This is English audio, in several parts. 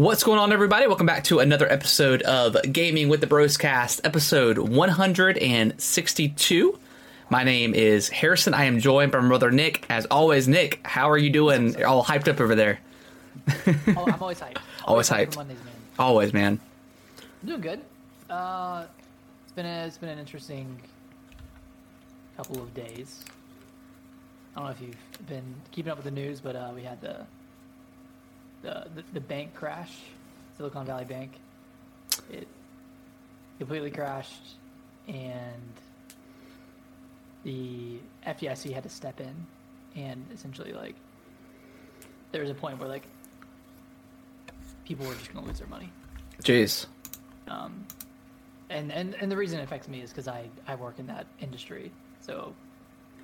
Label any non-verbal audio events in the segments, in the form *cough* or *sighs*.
What's going on, everybody? Welcome back to another episode of Gaming with the Bros Cast, episode 162. My name is Harrison. I am joined by my brother Nick. As always, Nick, how are you doing? You're all hyped up over there. *laughs* Oh, I'm always hyped. *laughs* Always for hyped. Mondays, man. Always, man. I'm doing good. Uh, it's been a, it's been an interesting couple of days. I don't know if you've been keeping up with the news, but uh, we had the, the the the bank crash, Silicon Valley Bank. It completely crashed, and the FDIC had to step in, and essentially like there was a point where like people were just going to lose their money. Jeez. Um, and, and and the reason it affects me is because I, I work in that industry, so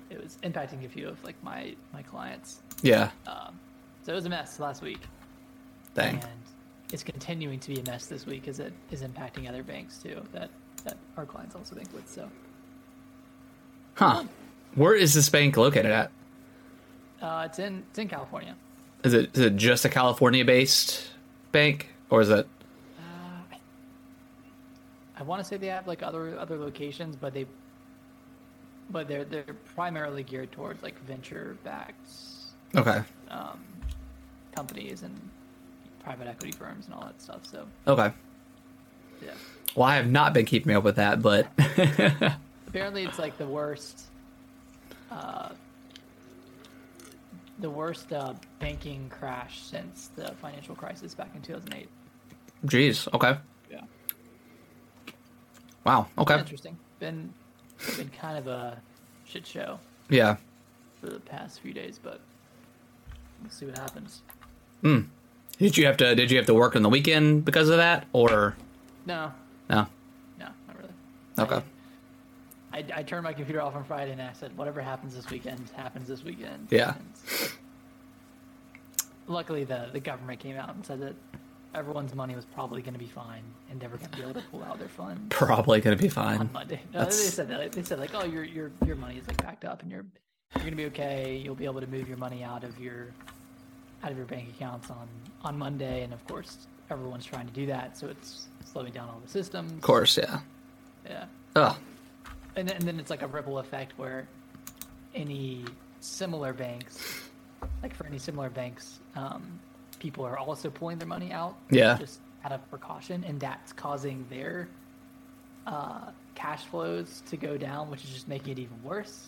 it was impacting a few of like my my clients. Yeah. Um, so it was a mess last week, Dang. and it's continuing to be a mess this week as it is impacting other banks too that that our clients also bank with. So Huh. Where is this bank located at? uh, it's in it's in California. Is it is it just a California based bank? Or is it I want to say they have like other other locations, but they but they're they're primarily geared towards like venture backed Okay. um, companies and private equity firms and all that stuff. So Okay. yeah, Well, I have not been keeping up with that, but *laughs* apparently it's like the worst, uh, the worst uh, banking crash since the financial crisis back in 2008. jeez. Okay. Yeah, Wow. Okay. interesting. Been been kind of a shit show Yeah. for the past few days, but we'll see what happens. Did you have to did you have to work on the weekend because of that or No, no? no, not really. Okay. I, I turned my computer off on Friday and I said, whatever happens this weekend happens this weekend. Yeah. Luckily, the, the government came out and said that everyone's money was probably going to be fine and never going to be able to pull out their funds *laughs* Probably gonna be fine on. Monday. No, That's- they said that. They said like, oh, your your your money is like backed up and you're you're going to be okay. You'll be able to move your money out of your out of your bank accounts on on Monday, and of course, everyone's trying to do that, so it's slowing down all the systems. Of course, yeah. Yeah. Oh, and then, and then it's like a ripple effect where any similar banks, like for any similar banks, um, people are also pulling their money out, Yeah. just out of precaution, and that's causing their uh, cash flows to go down, which is just making it even worse.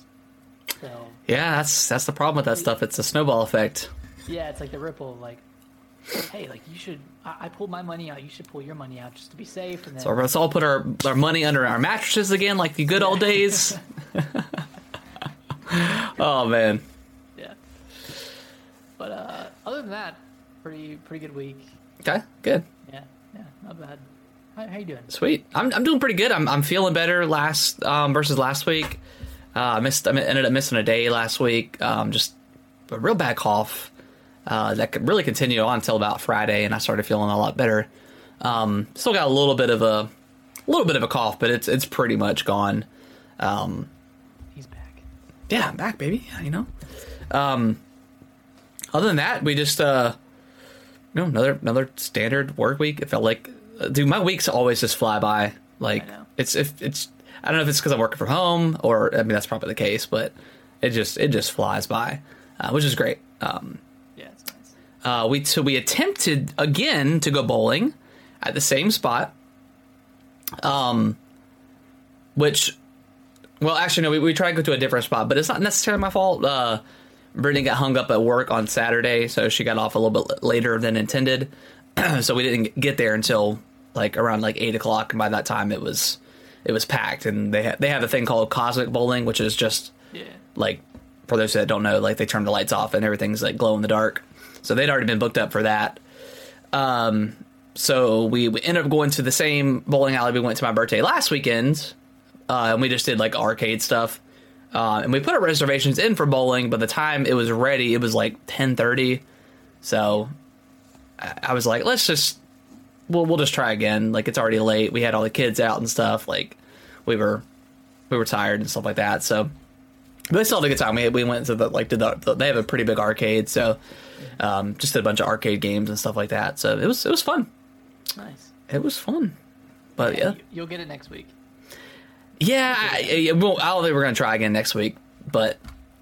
So yeah. That's that's the problem with that stuff. It's a snowball effect. Yeah, it's like the ripple, like. Hey, like you should. I, I pulled my money out. You should pull your money out just to be safe. And then So let's all put our our money under our mattresses again, like the good old days. *laughs* *laughs* oh man. yeah. But uh, other than that, pretty pretty good week. Okay. Good. Yeah, yeah, not bad. How, how you doing? Sweet. I'm I'm doing pretty good. I'm I'm feeling better last um versus last week. Uh, I missed I ended up missing a day last week. Um, just a real bad cough. Uh, that could really continued on until about Friday, and I started feeling a lot better. Um, still got a little bit of a, little bit of a cough, but it's it's pretty much gone. Um, He's back. yeah, I'm back, baby. You know. Um, other than that, we just uh, you know, another another standard work week. It felt like, uh, dude, my weeks always just fly by. Like it's if it's I don't know if it's because I'm working from home or I mean that's probably the case, but it just it just flies by, uh, which is great. Um, Yeah, it's nice. Uh, we so we attempted again to go bowling at the same spot. Um, which, well, actually no, we, we tried to go to a different spot, but it's not necessarily my fault. Uh, Brittany got hung up at work on Saturday, so she got off a little bit later than intended. *clears throat* so we didn't get there until like around like eight o'clock, and by that time it was it was packed. And they ha- they have a thing called cosmic bowling, which is just Yeah, like for those that don't know, like they turn the lights off and everything's like glow in the dark. So they'd already been booked up for that. Um, so we, we ended up going to the same bowling alley we went to my birthday last weekend, uh, and we just did like arcade stuff. Uh, and we put our reservations in for bowling, but the time it was ready, it was like ten thirty. So I, I was like, let's just we'll we'll just try again. Like it's already late. We had all the kids out and stuff. Like we were we were tired and stuff like that. So but they still had a good time. We we went to the like to the, the they have a pretty big arcade, so Um, just did a bunch of arcade games and stuff like that. So it was it was fun. Nice. It was fun. But yeah, You- You'll get it next week. yeah. I, I, well, I don't think we're gonna try again next week, but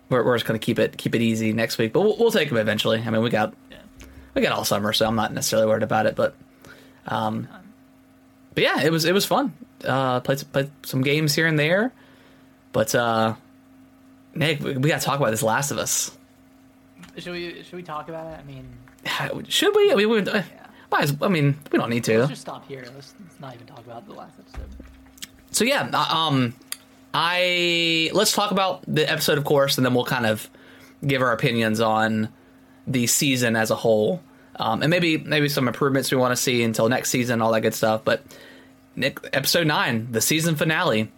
we're, we're just gonna keep it keep it easy next week. But we'll, we'll take them eventually. I mean, we got Yeah. we got all summer, so I'm not necessarily worried about it. But, um, but yeah, it was it was fun. Uh, played played some games here and there, but uh, Nick, we, we got to talk about this Last of Us. Should we should we talk about it? I mean, *sighs* Should we? I mean, we, uh, might as, I mean, we don't need to. let's just stop here. Let's, let's not even talk about the last episode. So yeah, uh, um, I let's talk about the episode, of course, and then we'll kind of give our opinions on the season as a whole, um, and maybe maybe some improvements we want to see until next season, all that good stuff. But Nick, episode nine, the season finale,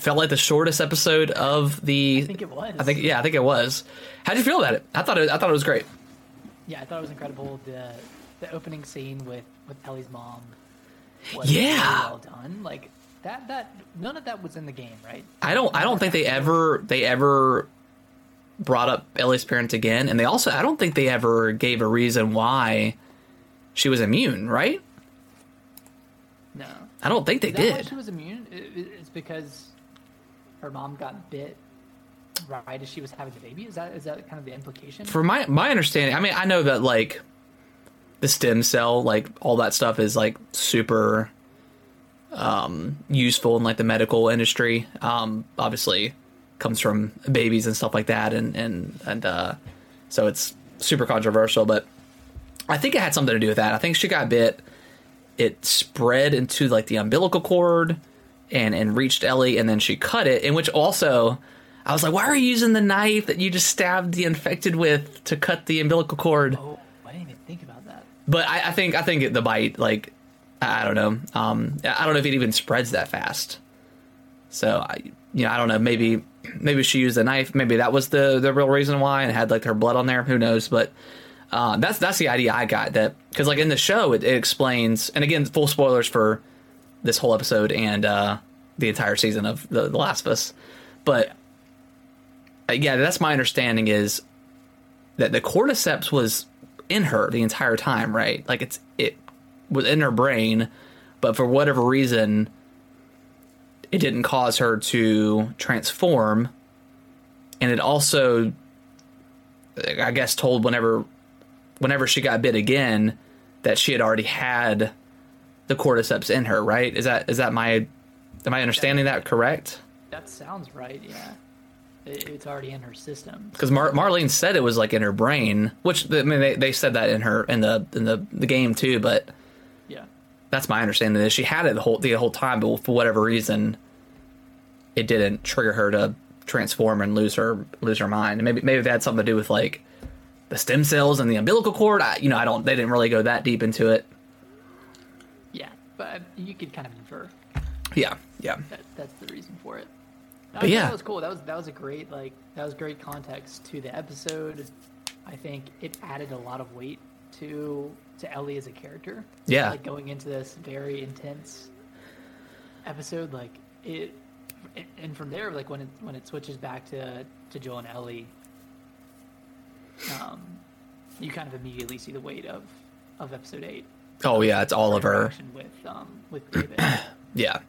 felt like the shortest episode of the. I think it was. I think yeah, I think it was. How did you feel about it? I thought it. I thought it was great. Yeah, I thought it was incredible. The the opening scene with with Ellie's mom. Was Yeah. really well done. Like that. That none of that was in the game, right? I don't. I don't think they ever. They ever brought up Ellie's parents again, and they also. I don't think they ever gave a reason why she was immune. Right? No. I don't think they Is that why did. she was immune? I- i- It's because her mom got bit right as she was having the baby. Is that is that kind of the implication? For my my understanding, I mean, I know that like the stem cell, like all that stuff, is like super um, useful in like the medical industry. Um, obviously, comes from babies and stuff like that, and and and uh, so it's super controversial. But I think it had something to do with that. I think she got bit. It spread into like the umbilical cord and and reached Ellie, and then she cut it. In which also, I was like, why are you using the knife that you just stabbed the infected with to cut the umbilical cord? oh, I didn't even think about that. But I, I think I think the bite, like, I don't know. Um, I don't know if it even spreads that fast. So I, you know, I don't know. Maybe maybe she used a knife. Maybe that was the the real reason why, and had like her blood on there. Who knows? But uh, that's that's the idea I got. That because like in the show, it, it explains, and again, full spoilers for this whole episode and uh, the entire season of the, the Last of Us. But uh, yeah, that's my understanding is that the cordyceps was in her the entire time, right? Like it's it was in her brain, but for whatever reason, it didn't cause her to transform, and it also, I guess, told whenever, whenever she got bit again, that she had already had the cordyceps in her, right? Is that is that my, am I understanding that correct? That sounds right. Yeah, it, it's already in her system. because Mar- Marlene said it was like in her brain, which I mean they, they said that in her in the in the, the game too, but Yeah. that's my understanding. Is she had it the whole the whole time, but for whatever reason, it didn't trigger her to transform and lose her lose her mind. And maybe maybe that had something to do with like the stem cells and the umbilical cord. I, you know, I don't. They didn't really go that deep into it. But you could kind of infer Yeah, yeah, that that's the reason for it. No, But yeah. that was cool. That was that was a great like that was great context to the episode. I think it added a lot of weight to to Ellie as a character. Yeah. like going into this very intense episode, like it, and from there, like when it when it switches back to to Joel and Ellie, um, you kind of immediately see the weight of of episode eight. Oh yeah, it's all of her. interaction with um with David. *clears throat* Yeah.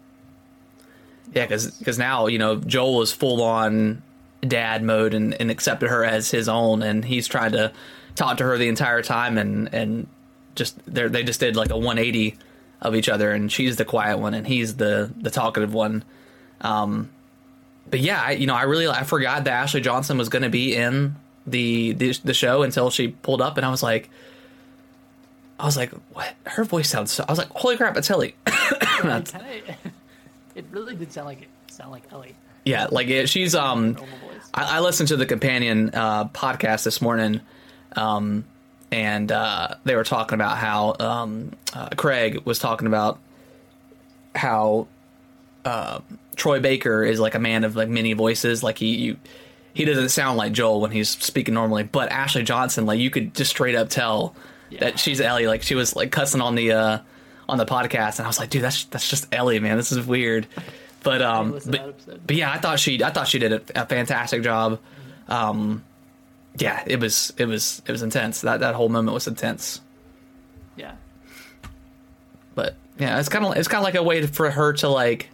Yeah, because now, you know, Joel is full on dad mode and, and accepted her as his own, and he's trying to talk to her the entire time, and, and just they they just did like a 180 of each other, and she's the quiet one, and he's the, the talkative one. Um, but yeah, I, you know, I really I forgot that Ashley Johnson was going to be in the, the the show until she pulled up, and I was like, I was like, what? Her voice sounds so. I was like, holy crap, it's Ellie. it, kinda, *laughs* *laughs* it really did sound like it sound like Ellie. Yeah, like it, she's um. I, I listened to the companion uh, podcast this morning, um, and uh, they were talking about how um, uh, Craig was talking about how uh, Troy Baker is like a man of like many voices. Like he you, he doesn't sound like Joel when he's speaking normally, but Ashley Johnson, like you could just straight up tell Yeah. that she's Ellie. Like she was like cussing on the uh, on the podcast, and I was like, dude, that's that's just Ellie, man. This is weird. But um, but, but yeah, I thought she I thought she did a, a fantastic job. Um, yeah, it was it was it was intense. That that whole moment was intense. Yeah. But yeah, it's kind of it's kind of like a way for her to like.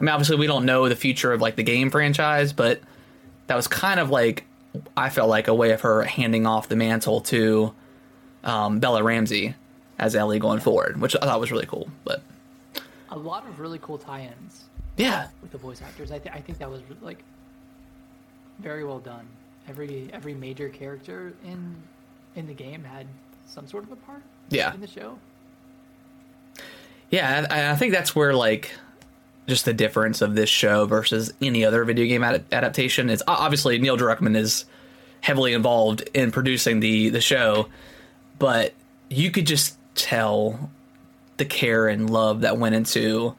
I mean, obviously, we don't know the future of like the game franchise, but that was kind of like I felt like a way of her handing off the mantle to um, Bella Ramsey as Ellie going forward, which I thought was really cool. But A lot of really cool tie-ins yeah, with the voice actors. I, th- I think that was like very well done. Every every major character in in the game had some sort of a part yeah, in the show. yeah. I, I think that's where like just the difference of this show versus any other video game ad- adaptation is obviously Neil Druckmann is heavily involved in producing the the show, but you could just tell the care and love that went into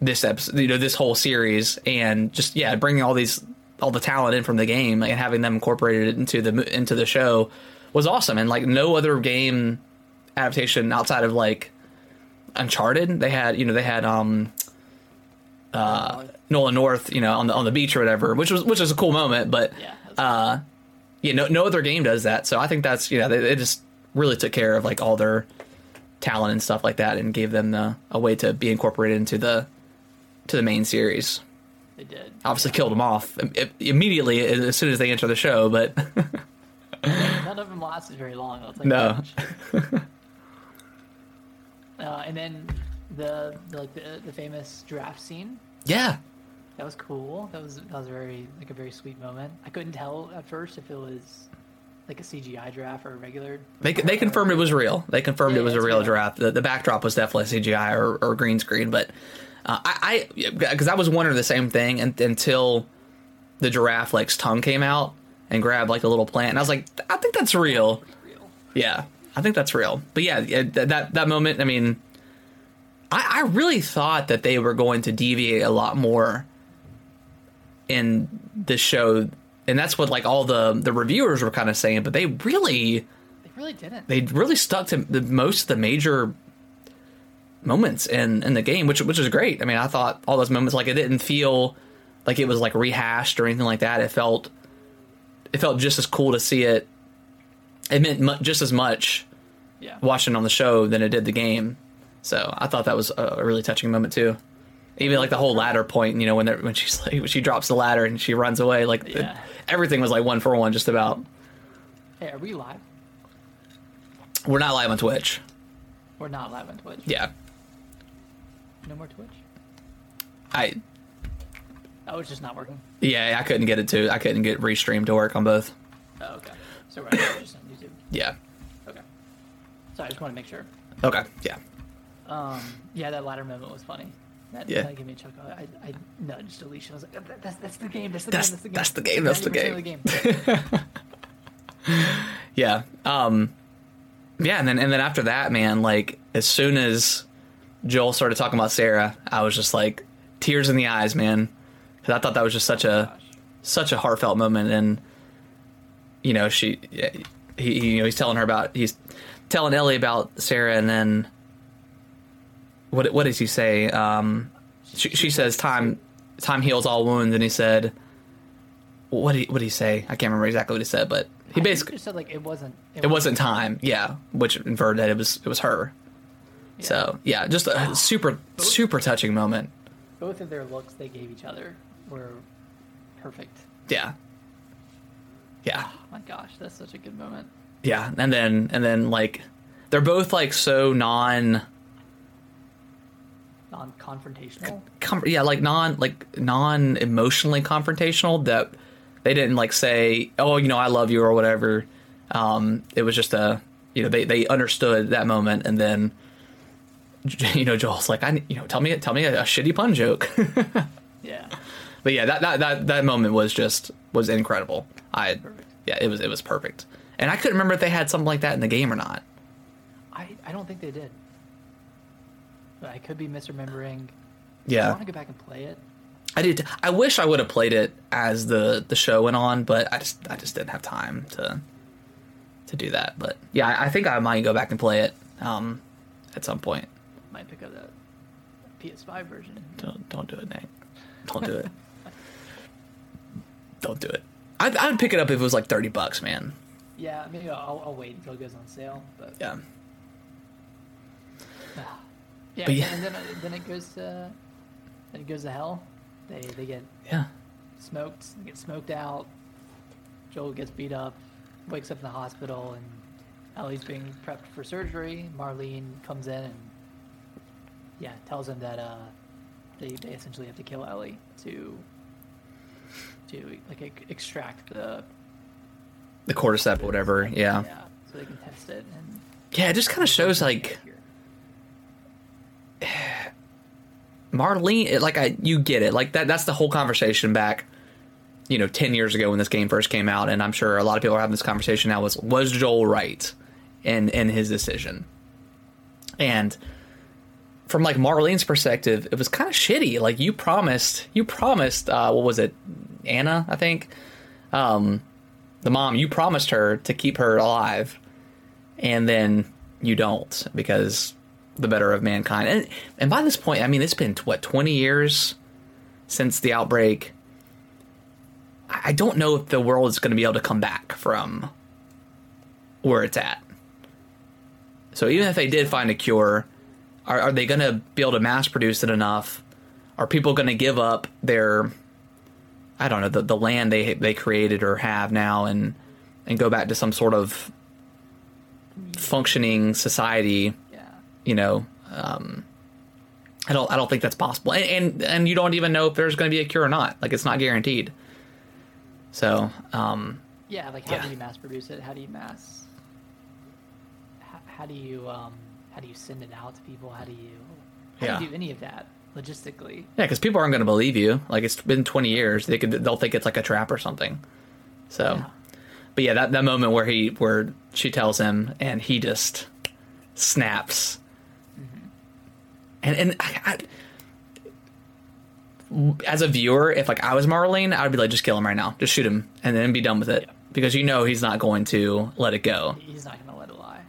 this episode, you know, this whole series, and just yeah, bringing all these all the talent in from the game and having them incorporated into the into the show was awesome. And like no other game adaptation outside of like Uncharted, they had you know they had um uh Nolan North, you know, on the on the beach or whatever, which was which was a cool moment, but Yeah. uh yeah, no no other game does that. So I think that's you know they, they just really took care of like all their talent and stuff like that and gave them the, a way to be incorporated into the to the main series. they did. Obviously killed them off im- im- immediately as soon as they enter the show, but *laughs* None of them lasted very long. I'll No. *laughs* uh, and then the, the like the, the famous draft scene yeah, that was cool. That was that was very like a very sweet moment. I couldn't tell at first if it was like a CGI draft or a regular. they they confirmed it was real. They confirmed Yeah, it was a real, real. draft. The, the backdrop was definitely CGI or, or green screen, but uh, I because I was wondering the same thing and, until the giraffe lake's tongue came out and grabbed like a little plant, and I was like, I think that's real. Yeah, I think that's real. But yeah, yeah, that that moment, I mean, I, I really thought that they were going to deviate a lot more in the show, and that's what like all the the reviewers were kind of saying. But they really They really didn't. they really stuck to the most of the major moments in in the game, which which was great. I mean, I thought all those moments like it didn't feel like it was like rehashed or anything like that. It felt it felt just as cool to see it. It meant mu- just as much yeah. watching on the show than it did the game. So I thought that was a a really touching moment too. Even like the whole ladder point, you know, when they're, when she's like when she drops the ladder and she runs away, like Yeah. everything was like one for one, just about. Hey, are we live? We're not live on Twitch. We're not live on Twitch. Yeah, No more Twitch. I Oh, it's just not working. yeah I couldn't get it to I couldn't get restream to work on both. Oh, okay. So we're just on YouTube. Yeah. Okay. So I just want to make sure. Okay. Yeah. Um, yeah, that ladder moment was funny. That, Yeah. that gave me a chuckle. I, I nudged Alicia. I was like, "That- that's, that's the game. That's the That's- game. that's the game, that's the 90% of the game. *laughs* Yeah. Um. Yeah, and then and then after that, man, like as soon as Joel started talking about Sarah, I was just like tears in the eyes, man, because I thought that was just such a Gosh. such a heartfelt moment, and you know she he, he you know he's telling her about he's telling Ellie about Sarah, and then what what does he say? Um, she, she says time time heals all wounds, and he said. What did he, what did he say? I can't remember exactly what he said, but he I basically just said like it wasn't. it wasn't time, yeah, which inferred that it was it was her. yeah. So yeah, just a super super touching moment. both of their looks they gave each other were perfect. Yeah, yeah, Oh my gosh, that's such a good moment. yeah, and then and then like they're both like so non, Non-confrontational. com- yeah, like non like non emotionally confrontational that they didn't like say oh you know I love you or whatever. Um, it was just a you know they they understood that moment and then you know Joel's like I you know tell me tell me a, a shitty pun joke. *laughs* Yeah. But yeah, that, that that that moment was just was incredible. I Perfect. yeah, it was it was perfect. And I couldn't remember if they had something like that in the game or not. I, I don't think they did. But I could be misremembering. Yeah, I want to go back and play it. I did. I wish I would have played it as the the show went on, but I just I just didn't have time to to do that. But yeah, I, I think I might go back and play it um at some point. Might pick up that PS5 version. Don't don't do it, Nate. Don't do it. *laughs* don't do it. I'd, I'd pick it up if it was like thirty bucks, man. Yeah, maybe I'll, I'll wait until it goes on sale. But Yeah. Yeah, But yeah. and then then it goes to then it goes to hell. They they get Yeah. smoked, they get smoked out. Joel gets beat up, wakes up in the hospital, and Ellie's being prepped for surgery. Marlene comes in and yeah, tells him that uh, they they essentially have to kill Ellie to to like extract the The cordyceps, whatever. Yeah. yeah, so they can test it and Yeah, it just kind of shows like *sighs* Marlene, like I, you get it, like that. That's the whole conversation back, you know, ten years ago when this game first came out, and I'm sure a lot of people are having this conversation now. Was was Joel right in in his decision? And from like Marlene's perspective, it was kind of shitty. Like you promised, you promised, uh, what was it, Anna? I think, um, the mom. You promised her to keep her alive, and then you don't because the better of mankind. And and by this point, I mean it's been what twenty years since the outbreak. I don't know if the world is going to be able to come back from where it's at. So even if they did find a cure, are, are they going to be able to mass produce it enough? Are people going to give up their, I don't know, the, the land they they created or have now and and go back to some sort of functioning society? You know um i don't i don't think that's possible and and, and you don't even know if there's going to be a cure or not like it's not guaranteed so um Yeah, like how Yeah. do you mass produce it? How do you mass? How, how do you um? How do you send it out to people? How do you? How Yeah. do you do any of that logistically? yeah because people aren't going to believe you like it's been 20 years they could they'll think it's like a trap or something so Yeah. but yeah that, that moment where he where she tells him and he just snaps and and I, I, as a viewer if like i was marlene i would be like just kill him right now. Just shoot him and then be done with it. Yeah. because you know he's not going to let it go. He's not gonna let it lie.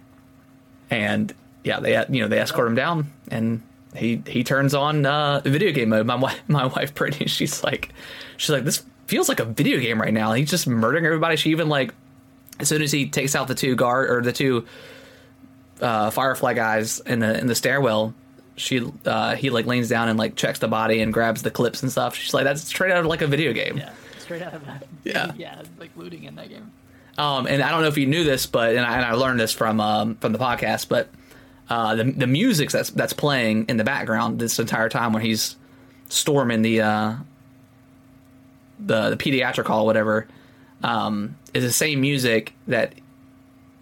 and yeah they you know they escort him down and he he turns on uh video game mode. My wife *laughs* my wife Brittany she's like she's like this feels like a video game right now. He's just murdering everybody. She even like as soon as he takes out the two guard or the two uh firefly guys in the in the stairwell she uh he like leans down and like checks the body and grabs the clips and stuff she's like that's straight out of like a video game Yeah, straight out of that. *laughs* Yeah. *laughs* yeah, like looting in that game. Um, and I don't know if you knew this, but and I, and I learned this from um, from the podcast, but uh, the the music that's that's playing in the background this entire time when he's storming the uh, the the pediatric hall, whatever, um, is the same music that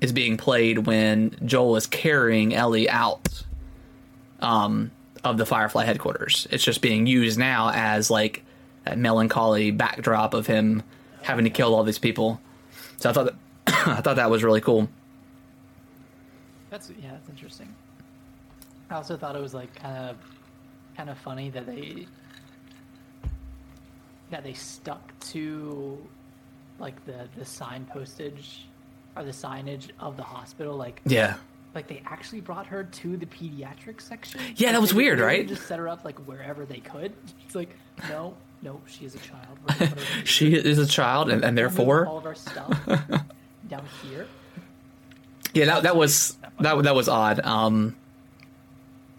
is being played when Joel is carrying Ellie out um, of the Firefly headquarters. It's just being used now as like that melancholy backdrop of him having to kill all these people. So I thought that *coughs* I thought that was really cool. That's yeah, that's interesting. I also thought it was like kind of kind of funny that they that they stuck to like the the sign postage or the signage of the hospital like Yeah. Like they actually brought her to the pediatric section. Yeah, that was weird, right? Just set her up like wherever they could. It's like no, no, she is a child. We're gonna put her in *laughs* She is a child, and, and therefore, all of our stuff down here. yeah, that, that was that that was odd. Um,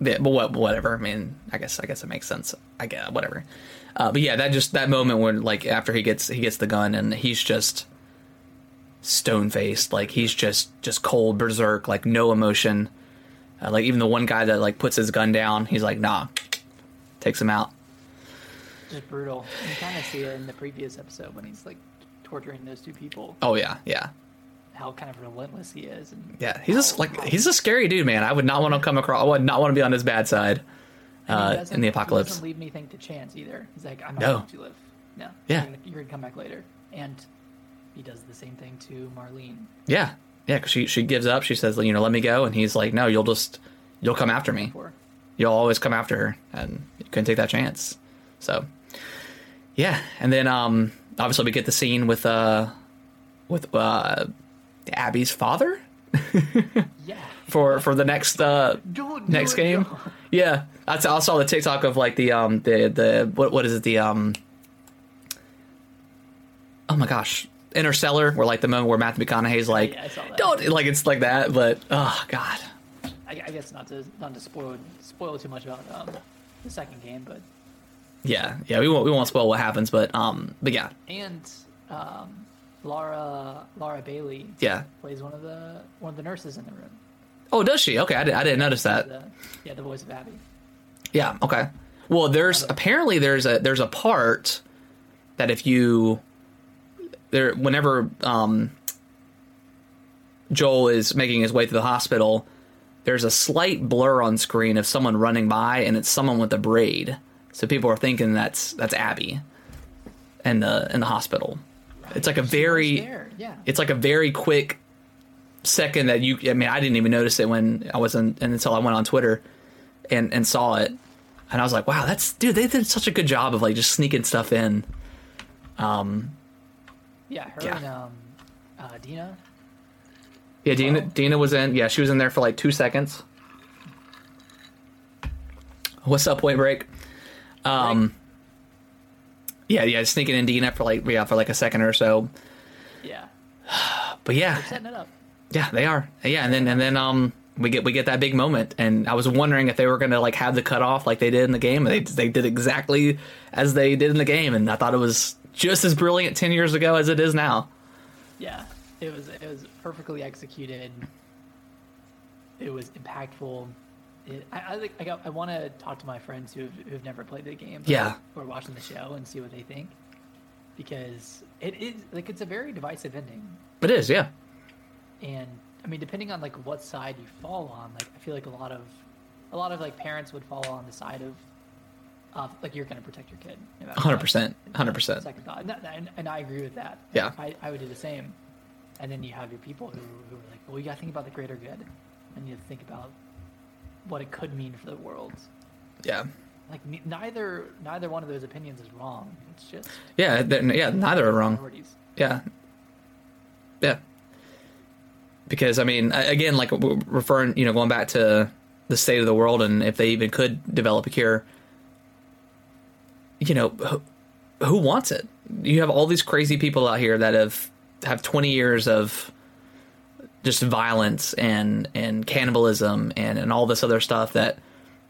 yeah, but what, whatever. I mean, I guess I guess it makes sense. I get whatever. Uh, but yeah, that just that moment when like after he gets he gets the gun and he's just stone faced, like he's just just cold berserk, like no emotion. Uh, like even the one guy that like puts his gun down, he's like, nah, takes him out. Just brutal. You kind of see it in the previous episode when he's like torturing those two people. Oh yeah, yeah. How kind of relentless he is. And Yeah, he's just like he's a scary dude, man. I would not want to come across. I would not want to be on his bad side uh, in the He apocalypse. doesn't leave anything to chance either. He's like, I'm not No. going to live. No. Yeah. You're gonna come back later. And he does the same thing to Marlene. Yeah, yeah. Cause she she gives up. She says, you know, let me go, and he's like, no, you'll just you'll come after me. You'll always come after her, and you couldn't take that chance. So, yeah. And then um, obviously we get the scene with uh with uh Abby's father *laughs* yeah. for for the next uh Don't next game. Yeah, I saw I saw the TikTok of like the um the the what what is it the um oh my gosh Interstellar, where like the moment where Matthew McConaughey's like, yeah, I saw that. don't like it's like that, but oh god, I, I guess not to not to spoil spoil too much about um, the second game, but yeah, yeah, we won't we won't spoil what happens, but um, but yeah, and um, Laura Laura Bailey yeah. plays one of the one of the nurses in the room. Oh, does she? Okay, I, did, I didn't notice that. The, yeah, the voice of Abby. Yeah. Okay. Well, there's apparently there's a there's a part that if you there whenever um, Joel is making his way to the hospital, there's a slight blur on screen of someone running by, and it's someone with a braid. So people are thinking that's that's Abby, in the in the hospital. It's like a very yeah. it's like a very quick second that you i mean i didn't even notice it when i wasn't until i went on twitter and and saw it and i was like wow that's dude they did such a good job of like just sneaking stuff in um yeah, her yeah. and um, uh, Dina. yeah dina Oh. dina was in yeah she was in there for like two seconds what's up point break um yeah yeah sneaking in dina for like yeah for like a second or so Yeah, *sighs* but yeah setting it up. Yeah, they are. Yeah, and then and then um we get we get that big moment, and I was wondering if they were going to like have the cutoff like they did in the game. And they they did exactly as they did in the game, and I thought it was just as brilliant ten years ago as it is now. Yeah, it was it was perfectly executed. It was impactful. It, I I, think- I, got, I want to talk to my friends who've who've never played the game. Yeah. who are watching the show and see what they think, because it is like it's a very divisive ending, It is, yeah, and I mean depending on like what side you fall on, like I feel like a lot of a lot of like parents would fall on the side of. Uh, like you're going to protect your kid. Hundred percent, hundred percent. second thought, and, and, and I agree with that. Yeah. I, I would do the same. And then you have your people who, who are like, well, you got to think about the greater good, and you have to think about what it could mean for the world. Yeah, Like ne- neither neither one of those opinions is wrong. It's just yeah, yeah. Neither are wrong. priorities. Yeah, yeah. Because I mean, again, like referring, you know, going back to the state of the world, and if they even could develop a cure, you know, who, who wants it? You have all these crazy people out here that have have twenty years of just violence and and cannibalism and and all this other stuff that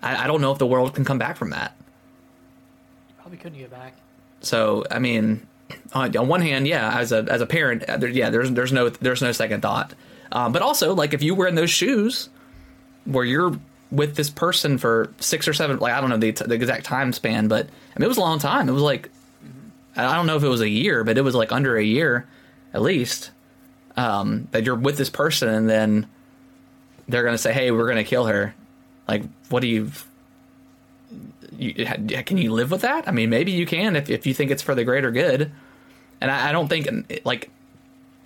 I, I don't know if the world can come back from that. You probably couldn't get back. So I mean, on, on one hand, yeah, as a as a parent, uh, there, yeah, there's there's no there's no second thought. Um, but also, like if you were in those shoes, where you're with this person for six or seven, like I don't know the, the exact time span, but I mean it was a long time. It was like I don't know if it was a year, but it was like under a year, at least. Um, that you're with this person, and then they're gonna say, "Hey, we're gonna kill her." Like, what do you? you can you live with that? I mean, maybe you can if if you think it's for the greater good. And I, I don't think like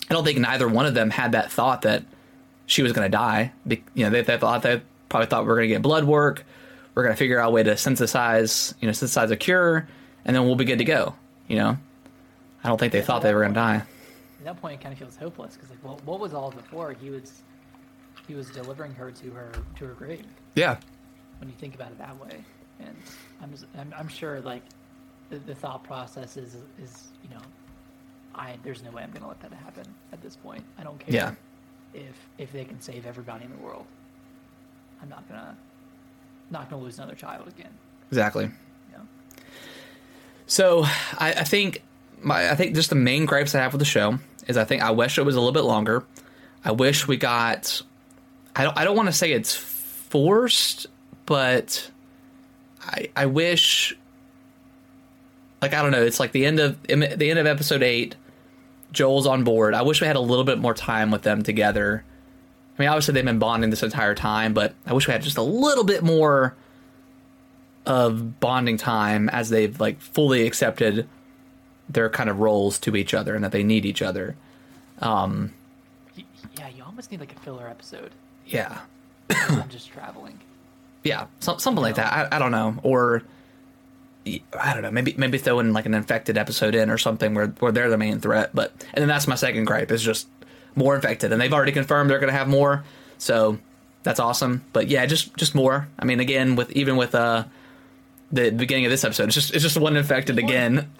I don't think neither one of them had that thought that she was going to die. You know, they, they thought they probably thought we are going to get blood work. We're going to figure out a way to synthesize, you know, synthesize a cure, and then we'll be good to go. You know, I don't think they thought they were going to die. At that point, it kind of feels hopeless because like, well, what was all before? He was he was delivering her to her to her grave. Yeah, when you think about it that way. And I'm just, I'm, I'm sure like the, the thought process is is you know, I there's no way I'm gonna let that happen at this point. I don't care Yeah. if if they can save everybody in the world. I'm not gonna not gonna lose another child again. exactly. So I, I think my I think just the main gripes I have with the show is I think I wish it was a little bit longer. I wish we got. I don't. I don't want to say it's forced, but I I wish. Like I don't know. It's like the end of the end of episode eight. Joel's on board. I wish we had a little bit more time with them together. I mean, obviously they've been bonding this entire time, but I wish we had just a little bit more of bonding time as they've like fully accepted their kind of roles to each other and that they need each other. Um, Yeah, you almost need like a filler episode. yeah, I'm just traveling. *coughs* yeah, some, something like that. I, I don't know, or I don't know. Maybe maybe throw in like an infected episode in or something where where they're the main threat. But and then that's my second gripe is just more infected, and they've already confirmed they're going to have more, so that's awesome. But yeah, just just more. I mean, again, with even with uh the beginning of this episode, it's just it's just one infected one. again.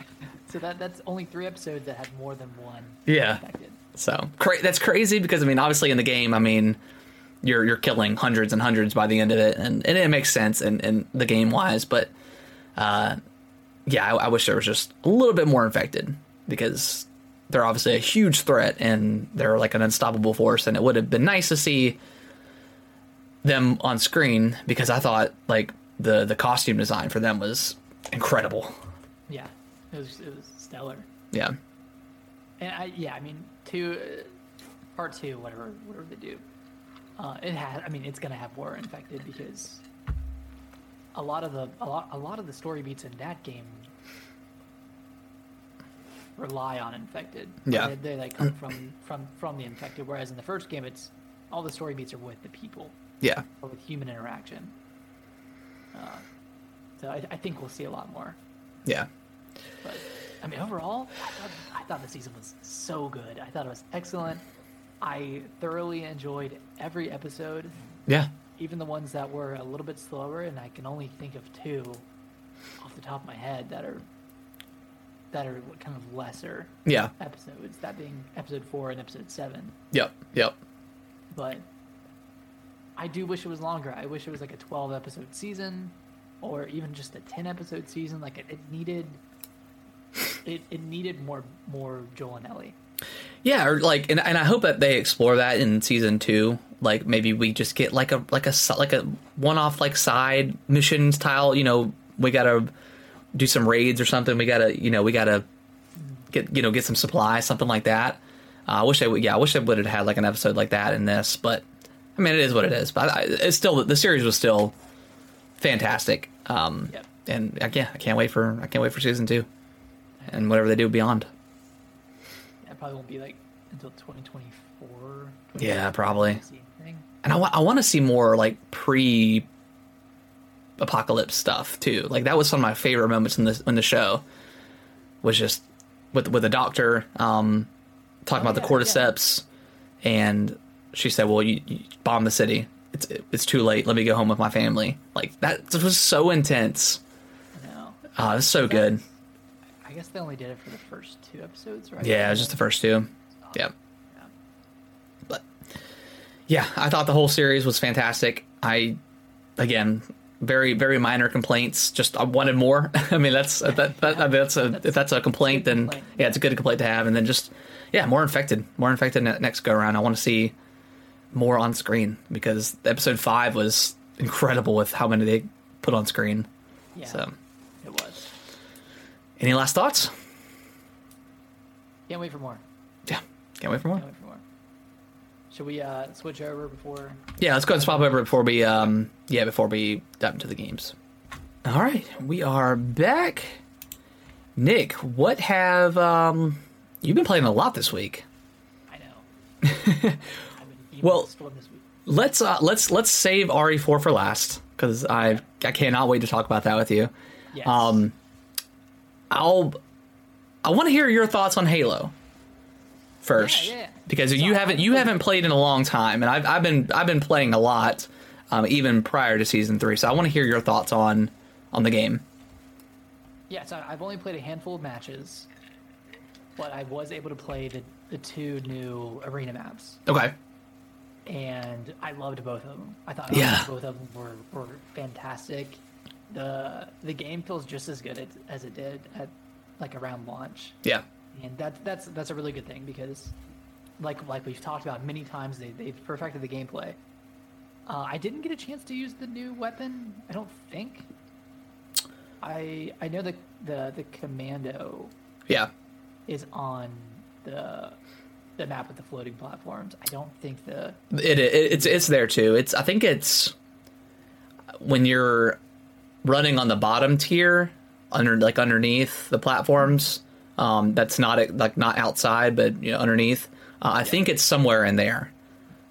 So that that's only three episodes that had more than one Yeah. infected. So cra- that's crazy because I mean, obviously in the game, I mean, you're you're killing hundreds and hundreds by the end of it, and, and it makes sense in, in the game wise. But uh, yeah, I, I wish there was just a little bit more infected because they're obviously a huge threat and they're like an unstoppable force. And it would have been nice to see them on screen because I thought like the the costume design for them was incredible. Yeah, it was it was stellar. Yeah, And I yeah, I mean two, uh, part two, whatever whatever they do, uh, it has. I mean, it's gonna have war infected because a lot of the a lot a lot of the story beats in that game rely on infected. Yeah. they, they like come from from from the infected. Whereas in the first game, it's all the story beats are with the people yeah, or with human interaction. Uh, so I, I think we'll see a lot more. yeah. But I mean, overall, I thought, I thought the season was so good. I thought it was excellent. I thoroughly enjoyed every episode, Yeah, even the ones that were a little bit slower. And I can only think of two off the top of my head that are that are kind of lesser yeah, episodes. That being episode four and episode seven. yep, yep. But I do wish it was longer. I wish it was like a 12 episode season or even just a 10 episode season. Like it, it needed it, it needed more more Joel and Ellie. Yeah, or like, and, and I hope that they explore that in season two. Like maybe we just get like a like a like a one off like side mission style. You know, we gotta do some raids or something. We gotta you know we gotta get you know get some supplies, something like that. Uh, I wish I would. Yeah, I wish I would have had like an episode like that in this. But I mean, it is what it is. But I, it's still the series was still fantastic. Um, Yep. and I can't I can't wait for I can't wait for season two and whatever they do beyond. It probably won't be like until 2024. Yeah, probably. 2025 Thing. and I want to see more like pre apocalypse stuff too. Like that was some of my favorite moments in the in the show. Was just with with the doctor um, talking Oh, about the yeah, and she said, "Well, you, you bomb the city. It's it's too late. Let me go home with my family." Like that was so intense. No, Oh, it was so good. I guess they only did it for the first two episodes, right? Yeah, it was just the first two. Yeah. Yeah. But yeah, I thought the whole series was fantastic. I again, very very minor complaints. Just uh, I wanted more. *laughs* I mean, that's uh, that, that, I mean, that's a if that's a complaint, then complaint. yeah, it's a good complaint to have. And then just yeah, more infected, more infected ne- next go around. I want to see more on screen because episode five was incredible with how many they put on screen. Yeah, So, it was. any last thoughts? Can't wait for more. Yeah, can't wait for more. Can't wait for more. Should we uh, switch over before? Yeah, let's go and swap over before we um yeah before we dive into the games. All right, we are back. Nick, what have um you've been playing a lot this week? I know. *laughs* I've been beating Well- this week. Let's uh let's let's save RE4 for last cuz I I cannot wait to talk about that with you. Yes. Um I'll I want to hear your thoughts on Halo first Yeah, yeah. Because you haven't you haven't played in a long time and I've I've been I've been playing a lot um, even prior to season 3 so I want to hear your thoughts on on the game. Yeah, so I've only played a handful of matches, but I was able to play the, the two new arena maps, Okay. and I loved both of them. I thought Yeah. both of them were, were fantastic. the The game feels just as good as, as it did at like around launch, Yeah. and that that's that's a really good thing because, like like we've talked about many times, they they've perfected the gameplay. Uh, I didn't get a chance to use the new weapon. I don't think. I I know the the the commando Yeah. is on the the map with the floating platforms. I don't think the It, it it's it's there too. It's I think it's when you're running on the bottom tier under like underneath the platforms. Um, that's not like not outside, but you know underneath. Uh, I think it's somewhere in there.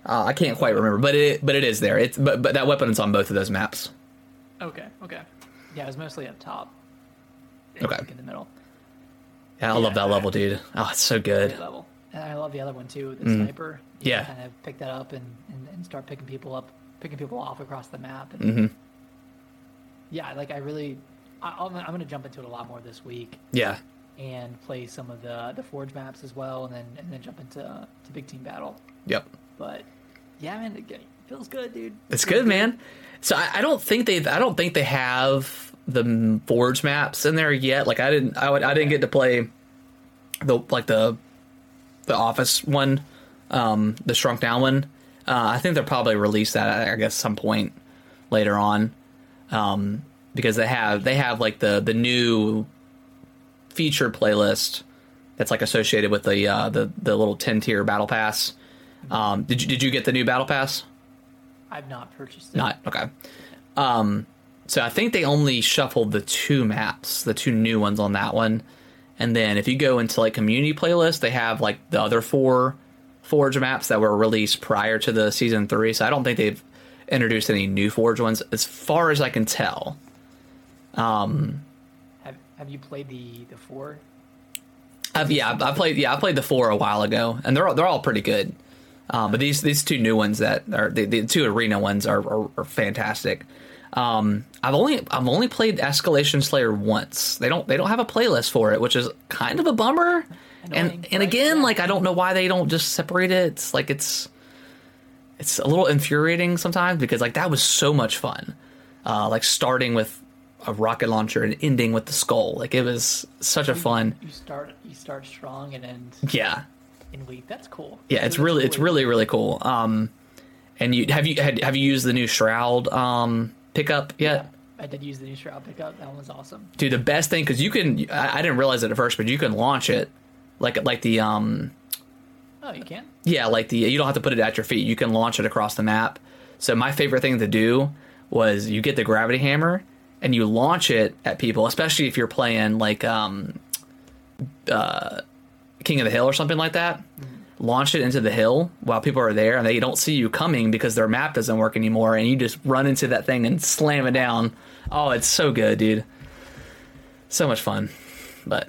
Uh, I can't quite remember, but it but it is there. It's but but that weapon is on both of those maps. okay okay yeah it was mostly up top. Okay. in the middle. Yeah, I love that level, dude. Oh, it's so good. Level. And I love the other one too, the Mm. sniper. You Yeah. kind of pick that up and, and, and start picking people up, picking people off across the map. And hmm Yeah, like I really, I, I'm, I'm going to jump into it a lot more this week. Yeah, and play some of the the Forge maps as well, and then and then jump into to Big Team Battle. Yep. But yeah, man, it feels good, dude. It's Feels good, man. So I, I don't think they I don't think they have the Forge maps in there yet. Like I didn't I, would, I didn't get to play the like the the Office one, um, the shrunk down one. Uh, I think they'll probably release that I guess some point later on, um, because they have they have like the the new feature playlist that's like associated with the uh, the the little ten tier battle pass. Um, did you did you get the new battle pass? I've not purchased it. Not okay. Um, so I think they only shuffled the two maps, the two new ones on that one, and then if you go into like community playlist, they have like the other four Forge maps that were released prior to the season three. So I don't think they've introduced any new Forge ones, as far as I can tell. Have Have you played the the four? I've, yeah, I've, played. Yeah, I played the four a while ago, and they're all, they're all pretty good. Um, but these these two new ones that are the, the two arena ones are are, are fantastic. Um, I've only I've only played Escalation Slayer once. They don't they don't have a playlist for it, which is kind of a bummer. Annoying, and and again, like I don't know why they don't just separate it. It's like it's it's a little infuriating sometimes because like that was so much fun. Uh, like starting with a rocket launcher and ending with the skull. Like it was such a fun. You start you start strong and end Yeah, in weak. That's cool. yeah, it's really it's really really cool. Um, and you have you had, have you used the new Shroud um pickup yet? I did use the new shroud pickup. That one was awesome. Dude, the best thing because you can I, I didn't realize it at first, but you can launch it like like the um Oh, you can. yeah like the you don't have to put it at your feet. You can launch it across the map. So my favorite thing to do was you get the gravity hammer and you launch it at people, especially if you're playing like um uh King of the Hill or something like that. Launch it into the hill while people are there and they don't see you coming because their map doesn't work anymore and you just run into that thing and slam it down. Oh, it's so good, dude. So much fun. But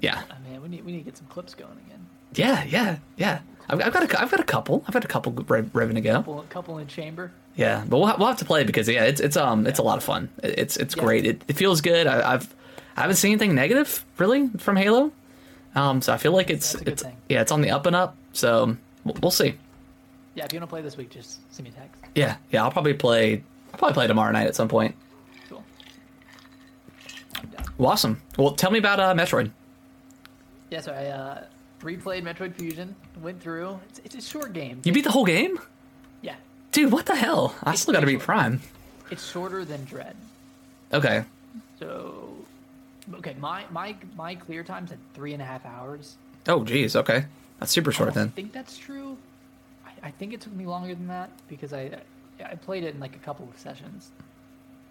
yeah. Oh, man, we need we need to get some clips going again. Yeah, yeah, yeah. I've, I've got a, I've got a couple. I've got a couple rev, revving to go. Couple, couple in chamber. Yeah, but we'll, ha- we'll have to play because yeah, it's it's um it's a lot of fun. It's it's Yeah. great. It, it feels good. I, I've I haven't seen anything negative really from Halo. Um, so I feel like it's That's a good it's thing. yeah, it's on the up and up. So we'll, we'll see. Yeah, if you want to play this week, just send me a text. Yeah, yeah. I'll probably play. I'll probably play tomorrow night at some point. Cool. I'm. Well, awesome. Well, tell me about uh, Metroid. Yeah, so I uh, replayed Metroid Fusion. Went through. It's, it's a short game. You beat the whole game, dude. What the hell? I It's still got to beat. Prime. it's shorter than Dread. Okay. So, okay, my my my clear time's at three and a half hours. Oh, geez. Okay, that's super short don't then. think that's true. I, I think it took me longer than that because I I played it in like a couple of sessions.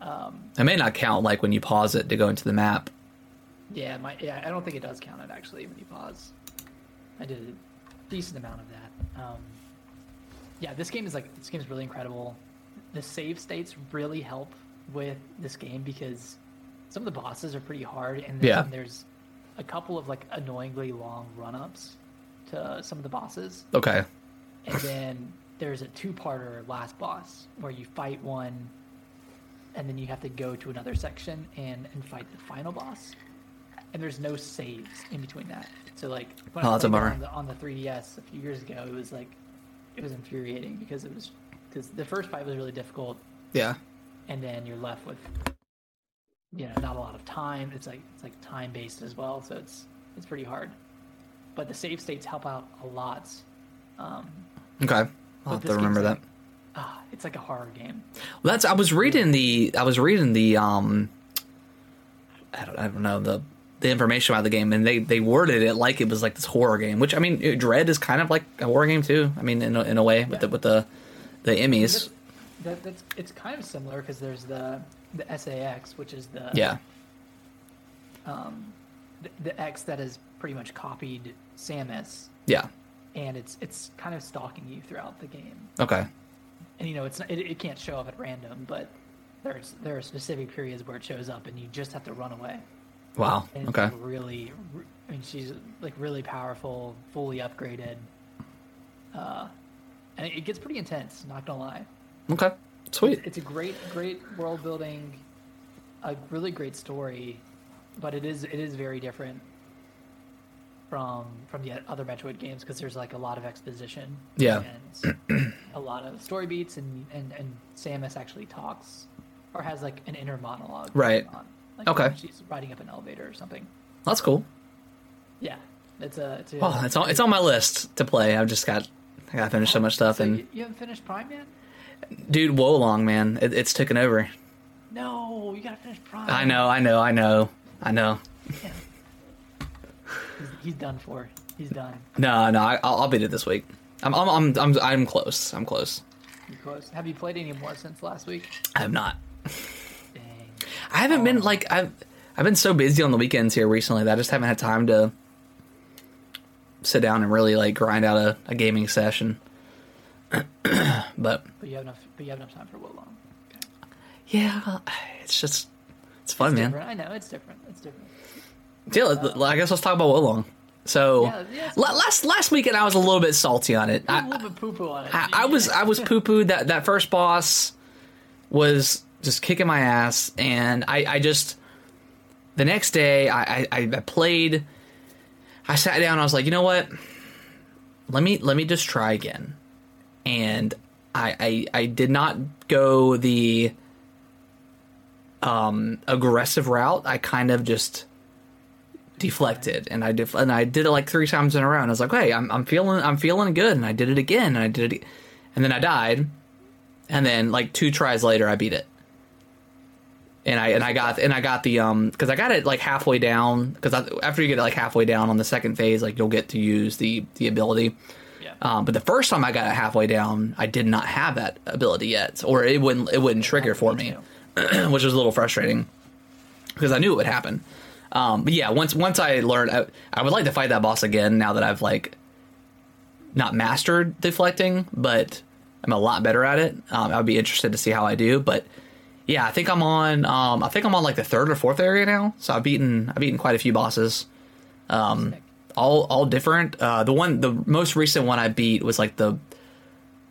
Um, It may not count like when you pause it to go into the map. yeah, my yeah, I don't think it does count it actually when you pause. I did a decent amount of that. Um, yeah, this game is like this game is really incredible. The save states really help with this game because some of the bosses are pretty hard, and then Yeah. there's a couple of like annoyingly long run ups to some of the bosses. Okay. and then there's a two-parter last boss where you fight one and then you have to go to another section and and fight the final boss and there's no saves in between that so like when Oh, I that's a bummer. on the, on the 3ds a few years ago it was like it was infuriating because it was because the first fight was really difficult Yeah. and then you're left with you know not a lot of time it's like it's like time based as well so it's it's pretty hard but the save states help out a lot um, Okay. I'll have to remember that. like- ah, it's like a horror game. Well, that's I was reading the I was reading the um I don't, I don't know the the information about the game and they they worded it like it was like this horror game which I mean Dread is kind of like a horror game too. I mean in a, in a way with the with the the EMMIs. That's, that, that's it's kind of similar because there's the the SA-X, which is the yeah. um, the, the X that has pretty much copied Samus, yeah. And it's it's kind of stalking you throughout the game. okay. And you know, it's it, it can't show up at random, but there's there are specific periods where it shows up, and you just have to run away. Wow And okay like really, I mean, she's like really powerful, fully upgraded. Uh, and it gets pretty intense. Not gonna lie. okay sweet It's a great, great world building, a really great story, but it is it is very different from from the other Metroid games because there's like a lot of exposition. Yeah. And a lot of story beats, and and and Samus actually talks or has like an inner monologue. Right. On, like Okay. She's riding up an elevator or something. That's cool. Yeah. It's a. It's, a, Oh, it's on it's on my list to play. I've just got I got finished finish so much stuff So and you, you haven't finished Prime yet? dude, Wo Long, man, it, it's taken over. No, you gotta finish Prime. I know, I know, I know, I know. Yeah. He's, he's done for. He's done. No, no, I, I'll, I'll beat it this week. I'm, I'm, I'm, I'm, I'm close. I'm close. You're close. Have you played any more since last week? I have not. *laughs* I haven't been um, like I've, I've been so busy on the weekends here recently that I just haven't had time to sit down and really like grind out a, a gaming session. *clears throat* but But you have enough. But you have enough time for Wo Long. Okay. yeah, it's just it's fun, It's man. different. I know it's different. It's different. Yeah, I guess let's talk about Wo Long. So Yeah, yeah, last last weekend I was a little bit salty on it. a little bit poo poo on it. I, I was I was poo pooed that that first boss was just kicking my ass, and I I just the next day I I, I played. I sat down. I was like, you know what? Let me let me just try again, and I I, I did not go the um aggressive route. I kind of just deflected and I def- and I did it like three times in a row and I was like, "Hey, I'm I'm feeling I'm feeling good." And I did it again and I did it and then I died. And then like two tries later I beat it. And I and I got and I got the um cuz I got it like halfway down cuz after you get it like halfway down on the second phase like you'll get to use the the ability. Yeah. Um, but the first time I got it halfway down, I did not have that ability yet, or it wouldn't it wouldn't trigger for me, *clears throat* which was a little frustrating because I knew it would happen. Um, but yeah, once once I learned, I, I would like to fight that boss again now that I've like not mastered deflecting, but I'm a lot better at it. Um, I'd be interested to see how I do, but yeah, I think I'm on. Um, I think I'm on like the third or fourth area now, so I've beaten I've beaten quite a few bosses Sick. all all different. Uh, the one, the most recent one I beat was like the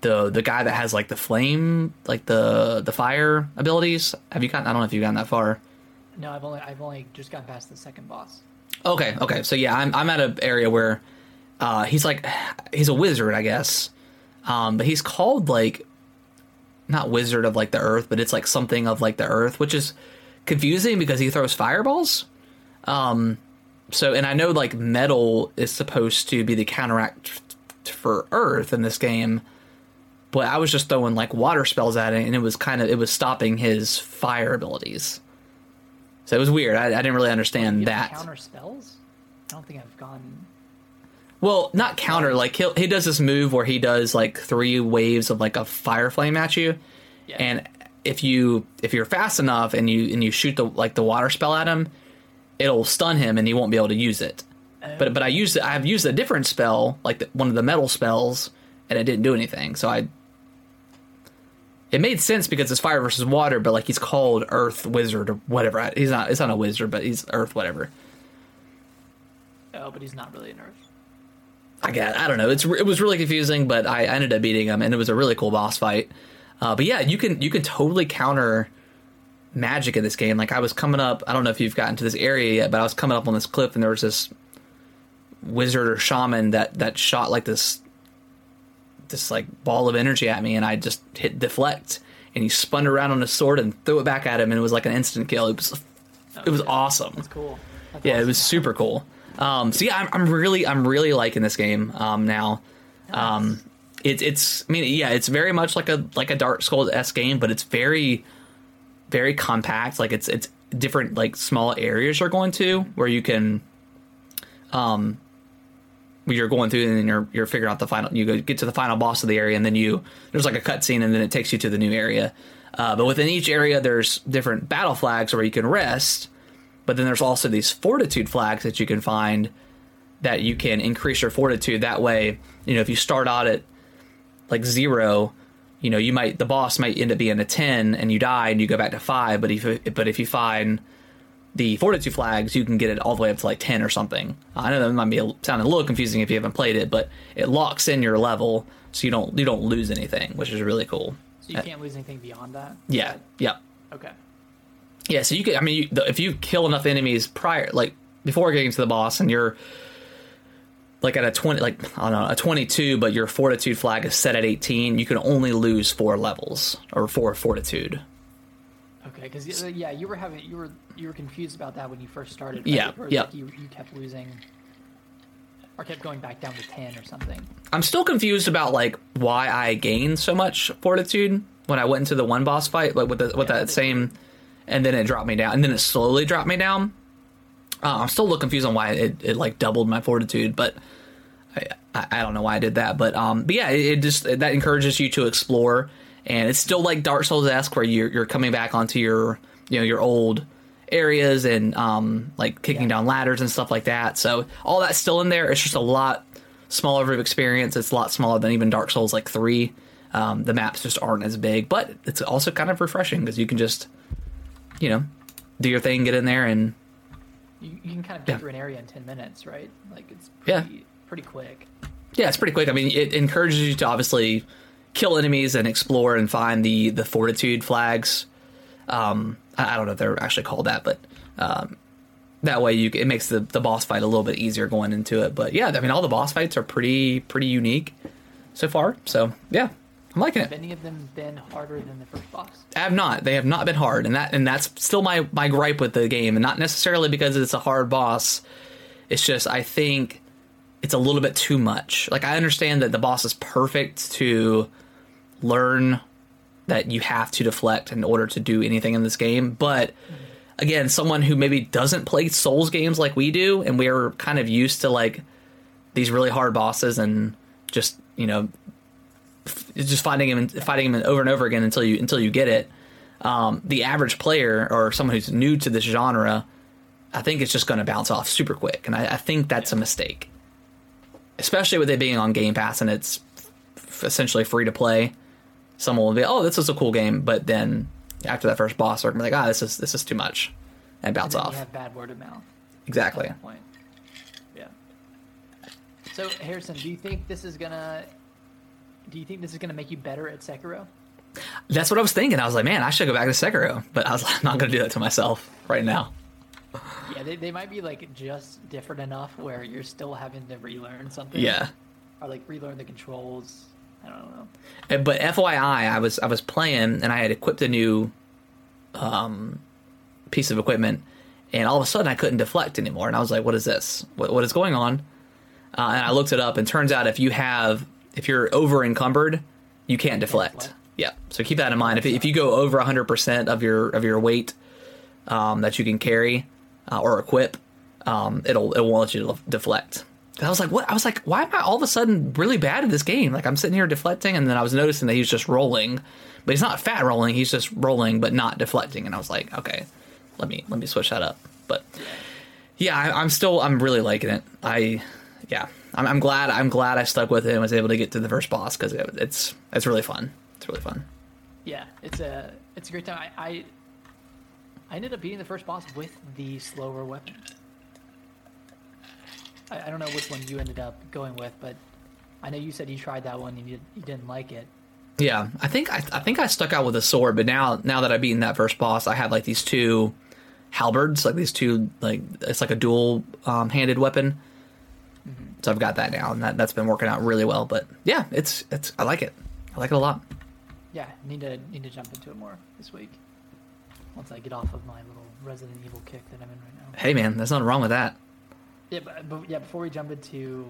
the the guy that has like the flame, like the the fire abilities. Have you gotten? I don't know if you've gotten that far. No, I've only I've only just gotten past the second boss. Okay, okay. So yeah, I'm I'm at an area where uh, he's like he's a wizard, I guess. Um, but he's called like not wizard of like the earth, but it's like something of like the earth, which is confusing because he throws fireballs. Um, so and I know like metal is supposed to be the counteract for earth in this game, but I was just throwing like water spells at it, and it was kind of it was stopping his fire abilities. So it was weird. I, I didn't really understand that. counter spells? I don't think I've gone. Well, not counter. Like he he does this move where he does like three waves of like a fire flame at you, Yeah. and if you if you're fast enough and you and you shoot the like the water spell at him, it'll stun him and he won't be able to use it. But but I oh. used I've used a different spell like the, one of the metal spells and it didn't do anything. So I it made sense because it's fire versus water, but like he's called Earth Wizard or whatever. He's not. It's not a wizard, but he's Earth whatever. Oh, but he's not really an earth. I get. I don't know. It's it was really confusing, but I ended up beating him, and it was a really cool boss fight. Uh, but yeah, you can you can totally counter magic in this game. Like I was coming up. I don't know if you've gotten to this area yet, but I was coming up on this cliff, and there was this wizard or shaman that that shot like this this like ball of energy at me, and I just hit deflect, and he spun around on his sword and threw it back at him, and it was like an instant kill. It was it was awesome. That's cool. That's Yeah, it was super cool. Um, so yeah, I'm, I'm really, I'm really liking this game um, now. Um, it's, it's, I mean, yeah, it's very much like a like a Dark Souls s game, but it's very, very compact. Like it's it's different like small areas you're going to where you can, um, you're going through and then you're you're figuring out the final. You go get to the final boss of the area, and then you there's like a cutscene, and then it takes you to the new area. Uh, but within each area, there's different battle flags where you can rest but then there's also these fortitude flags that you can find that you can increase your fortitude. That way you know if you start out at like zero you know you might the boss might end up being a 10 and you die and you go back to 5 but if but if you find the fortitude flags you can get it all the way up to like 10 or something. I know that might be a, sounding a little confusing if you haven't played it but it locks in your level so you don't you don't lose anything which is really cool. So you uh, can't lose anything beyond that. yeah yeah. Okay. Yeah, so you could. I mean, you, if you kill enough enemies prior, like before getting to the boss, and you're like at a 20 like I don't know, a 22 but your fortitude flag is set at 18, you can only lose 4 levels or 4 fortitude. Okay, because uh, yeah, you were having you were you were confused about that when you first started. right? Yeah, Or, yeah. Like you you kept losing, or kept going back down to ten or something. I'm still confused about like why I gained so much fortitude when I went into the one boss fight, like with the, with Yeah, that same, and then it dropped me down, and then it slowly dropped me down. Uh, I'm still a little confused on why it, it like doubled my fortitude, but I, I don't know why I did that. But um, but yeah, it, it just that encourages you to explore, and it's still like Dark Souls esque where you're you're coming back onto your you know your old areas and um like kicking Yeah. down ladders and stuff like that. So all that's still in there. It's just a lot smaller of experience. It's a lot smaller than even Dark Souls like three. Um, the maps just aren't as big, but it's also kind of refreshing because you can just, you know, do your thing, get in there, and You, you can kind of get Yeah. through an area in ten minutes, right? Like it's Yeah. pretty, pretty quick. yeah, it's pretty quick. I mean, it encourages you to obviously kill enemies and explore and find the the fortitude flags. Um, I, I don't know if they're actually called that, but um, that way you it makes the the boss fight a little bit easier going into it. But yeah, I mean, all the boss fights are pretty pretty unique so far. So yeah, I'm liking Have it. Have any of them been harder than the first boss? I have not. They have not been hard, and that and that's still my my gripe with the game, and not necessarily because it's a hard boss. It's just I think it's a little bit too much. Like I understand that the boss is perfect to learn that you have to deflect in order to do anything in this game, but again, someone who maybe doesn't play Souls games like we do, and we're kind of used to like these really hard bosses and just you know just fighting him and fighting him over and over again until you until you get it. Um, the average player or someone who's new to this genre, I think it's just going to bounce off super quick, and I, I think that's a mistake, especially with it being on Game Pass and it's f- essentially free to play. Someone will be, oh, this is a cool game, but then after that first boss, they're gonna be like, ah, this is this is too much, and bounce And off. You have bad word of mouth. exactly. point. Yeah. So Harrison, do you think this is gonna? Do you think this is gonna make you better at Sekiro? That's what I was thinking. I was like, man, I should go back to Sekiro, but I was like, I'm not gonna do that to myself right now. Yeah, they, they might be like just different enough where you're still having to relearn something. Yeah. Or like relearn the controls. I don't know. Uh, But FYI, I was I was playing and I had equipped a new um, piece of equipment, and all of a sudden I couldn't deflect anymore. And I was like, "What is this? What, what is going on?" Uh, and I looked it up, and turns out if you have if you're over encumbered, you can't deflect. deflect. Yeah, so keep that in mind. If if you go over 100 percent of your of your weight um, that you can carry uh, or equip, um, it'll it won't let you deflect. And I was like, what? I was like, why am I all of a sudden really bad at this game? Like I'm sitting here deflecting, and then I was noticing that he's just rolling, but he's not fat rolling. He's just rolling, but not deflecting. And I was like, okay, let me let me switch that up. But yeah, I, I'm still I'm really liking it. I yeah, I'm, I'm glad I'm glad I stuck with it and was able to get to the first boss because it, it's it's really fun. It's really fun. Yeah, it's a it's a great time. I, I I ended up beating the first boss with the slower weapon. I, I don't know which one you ended up going with, but I know you said you tried that one and you, you didn't like it. Yeah, I think I, I think I stuck out with a sword, but now now that I've beaten that first boss, I have like these two halberds, like these two like it's like a dual um, handed weapon. So I've got that now, and that that's been working out really well. But yeah, it's it's I like it. I like it a lot. Yeah, need to need to jump into it more this week. Once I get off of my little Resident Evil kick that I'm in right now. Hey man, there's nothing wrong with that. Yeah, but, but yeah, before we jump into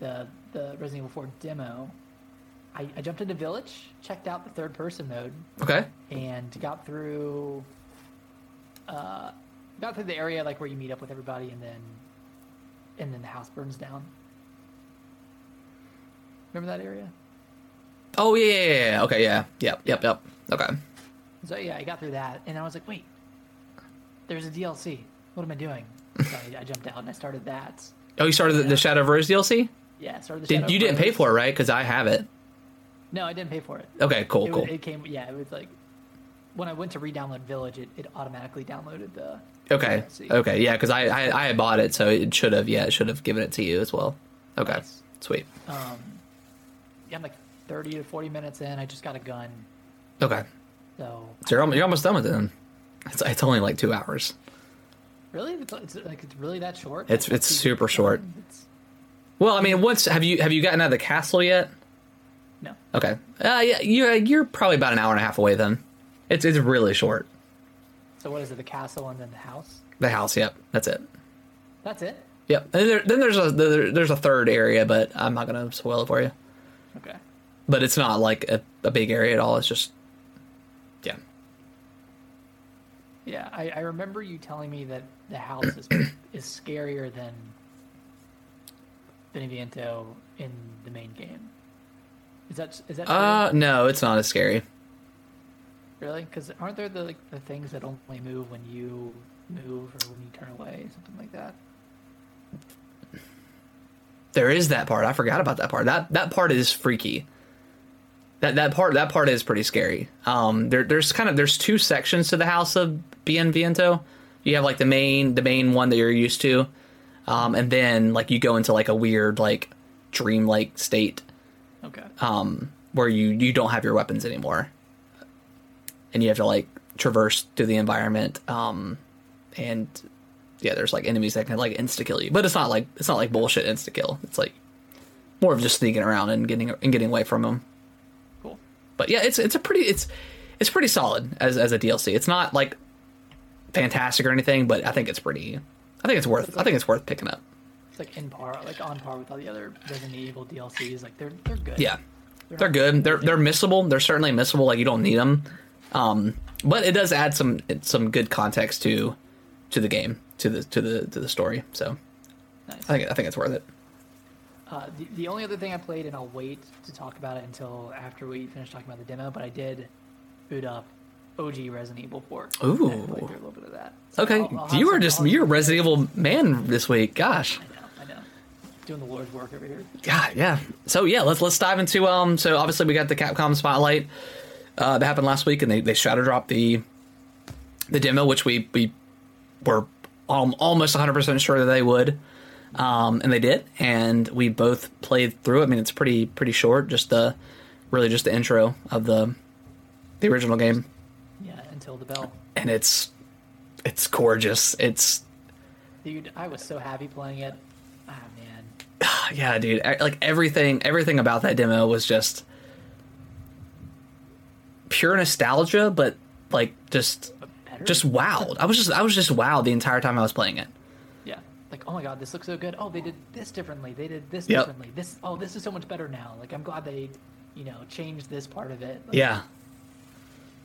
the the Resident Evil 4 demo, I, I jumped into Village, checked out the third person mode, Okay. and got through uh got through the area like where you meet up with everybody and then and then the house burns down. Remember that area? Oh yeah, yeah, yeah, yeah. Okay, yeah, yep, yep, yep. Okay. So yeah, I got through that and I was like, wait, there's a DLC. What am I doing? So I, I jumped out and I started that. Oh, you started the, the Shadow of Rose DLC? Yeah, started the Did, you didn't pay for it, right? Because I have it. No, I didn't pay for it. Okay, cool, it, cool. It came, yeah, it was like when I went to re-download Village, it, it automatically downloaded the. Okay. Okay. Yeah, because I, I I bought it, so it should have. Yeah, it should have given it to you as well. Okay. Nice. Sweet. Um, yeah, I'm like 30 to 40 minutes in. I just got a gun, Okay. so So you're, almo- you're almost done with it. Then. It's it's only like two hours. really, it's, it's like it's really that short. It's- it's super short. It's, Well, I mean, once have you have you gotten out of the castle yet? No. Okay. Uh, yeah, you're you're probably about an hour and a half away then. It's it's really short. So what is it? The castle and then the house. The house. Yep. That's it. That's it. Yep. And there, then there's a there, there's a third area, but I'm not gonna spoil it for you. Okay. But it's not like a, a big area at all. It's just yeah. Yeah, I, I remember you telling me that the house is *clears throat* is scarier than Beneviento in the main game. Is that is that true? Uh, no, it's not as scary. Really? Because aren't there the like the things that only move when you move or when you turn away, something like that? There is that part. I forgot about that part. That that part is freaky. That that part that part is pretty scary. Um, there there's kind of there's two sections to the house of Beneviento. You have like the main the main one that you're used to, um, and then like you go into like a weird like dreamlike state Okay. um, where you you don't have your weapons anymore, and you have to like traverse through the environment. Um, and yeah, there's like enemies that can like insta kill you, but it's not like it's not like bullshit insta kill. It's like more of just sneaking around and getting and getting away from them. Cool. But yeah, it's it's a pretty it's it's pretty solid as as a DLC. It's not like fantastic or anything, but I think it's pretty. I think it's worth. I think it's worth picking up. It's like in par, like on par with all the other Resident Evil DLCs. Like they're they're good. Yeah, They're they're good. They're they're missable. They're certainly missable. Like you don't need them, um, but it does add some some good context to to the game, to the to the to the story. So Nice. I think I think it's worth it. Uh, the, the only other thing I played, and I'll wait to talk about it until after we finish talking about the demo, but I did boot up OG Resident Evil 4. Ooh. And played through a little bit of that. So Okay, I'll- I'll you are just you're a Resident Evil man this week. Gosh, I know, I know. Doing the Lord's work over here. God, yeah. So yeah, let's let's dive into um. So obviously we got the Capcom spotlight uh, that happened last week, and they they shadow dropped the the demo, which we we were um, almost 100 percent sure that they would, um, and they did, and we both played through it. I mean, it's pretty pretty short, just the really just the intro of the the original game, Yeah, until the bell. and it's it's gorgeous. It's Dude, I was so happy playing it. Ah, man. *sighs* yeah, dude. Like everything, everything about that demo was just pure nostalgia, but like just, just wowed. I was just, I was just wowed the entire time I was playing it. Yeah. Like, oh my god, this looks so good. Oh, they did this differently. They did this Yep. differently. This, oh, this is so much better now. Like, I'm glad they, you know, changed this part of it. Like, Yeah.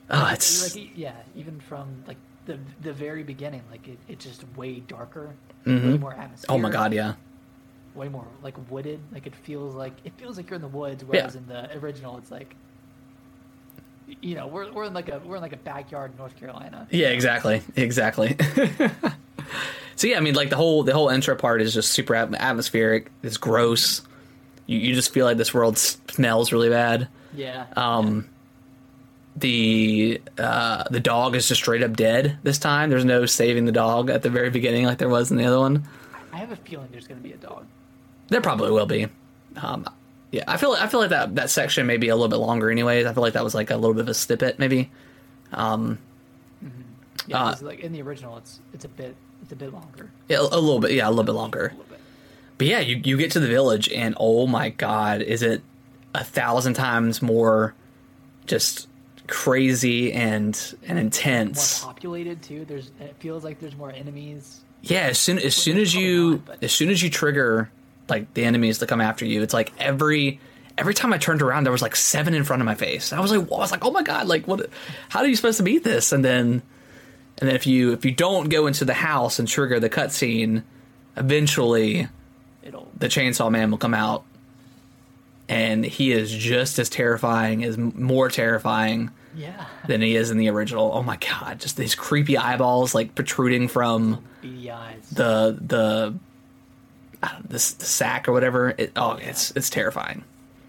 Oh, like, it's like, yeah, even from like the the very beginning, like it, it's just way darker, Mhm. way more atmosphere. oh my god, yeah, way more like wooded. Like it feels like it feels like you're in the woods, whereas in the original, it's like, you know, we're we're in like a we're in like a backyard in North Carolina. yeah, exactly, exactly. *laughs* so yeah, I mean, like the whole the whole intro part is just super atmospheric. It's gross. You you just feel like this world smells really bad. Yeah. Um, the uh, the dog is just straight up dead this time. There's no saving the dog at the very beginning like there was in the other one. I have a feeling there's gonna be a dog. There probably will be. Um, yeah, I feel I feel like that that section may be a little bit longer. Anyways, I feel like that was like a little bit of a snippet, maybe. Um, Yeah, Uh, like in the original, it's it's a bit it's a bit longer. yeah, a, a little bit. Yeah, a little bit longer. A little bit. But yeah, you you get to the village, and oh my god, is it a thousand times more just crazy and and intense. More populated too. There's it feels like there's more enemies. Yeah, as soon as soon as you not, but- as soon as you trigger like the enemies to come after you, it's like every every time I turned around, there was like seven in front of my face. I was like, I was like, oh my god, like what? How are you supposed to beat this? And then and then if you if you don't go into the house and trigger the cutscene, eventually It'll the chainsaw man will come out, and he is just as terrifying, as more terrifying yeah. than he is in the original. Oh my god, just these creepy eyeballs like protruding from the the This the sack or whatever. It, oh, it's it's terrifying.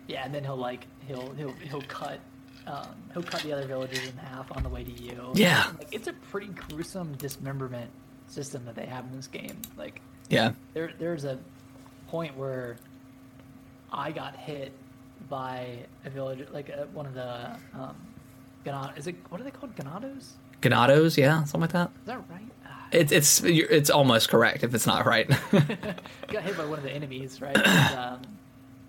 Yeah, and then he'll like he'll he'll he'll cut um, he'll cut the other villagers in half on the way to you. Yeah. like, it's a pretty gruesome dismemberment system that they have in this game. Like Yeah, there there's a point where I got hit by a villager, like a, one of the um, Ganado, is it what are they called? Ganados? Ganados, yeah, something like that. Is that right? It's it's it's almost correct if it's not right. *laughs* got hit by one of the enemies, right? And, *coughs* um,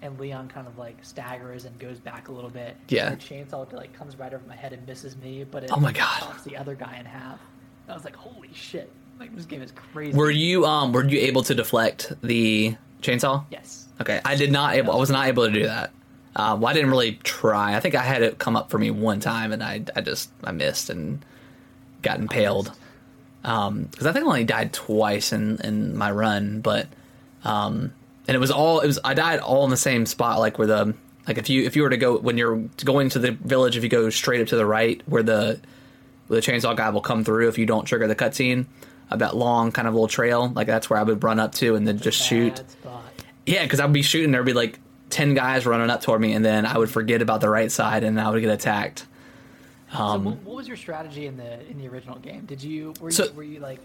and Leon kind of like staggers and goes back a little bit. Yeah. And the chainsaw like comes right over my head and misses me, but it Oh my God. chops the other guy in half. I was like, holy shit! Like this game is crazy. were you um were you able to deflect the chainsaw? Yes. Okay, I did not able. I was not able to do that. Uh, well, I didn't really try. I think I had it come up for me one time, and I I just I missed and got impaled. Um, because I think I only died twice in in my run, but um, and it was all it was. I died all in the same spot, like where the like if you if you were to go when you're going to the village, if you go straight up to the right, where the where the chainsaw guy will come through if you don't trigger the cutscene of that long kind of little trail, like that's where I would run up to and then just shoot. Spot. Yeah, because I'd be shooting, there'd be like ten guys running up toward me, and then I would forget about the right side, and I would get attacked. So Um, what, what was your strategy in the in the original game? Did you were you So- were you like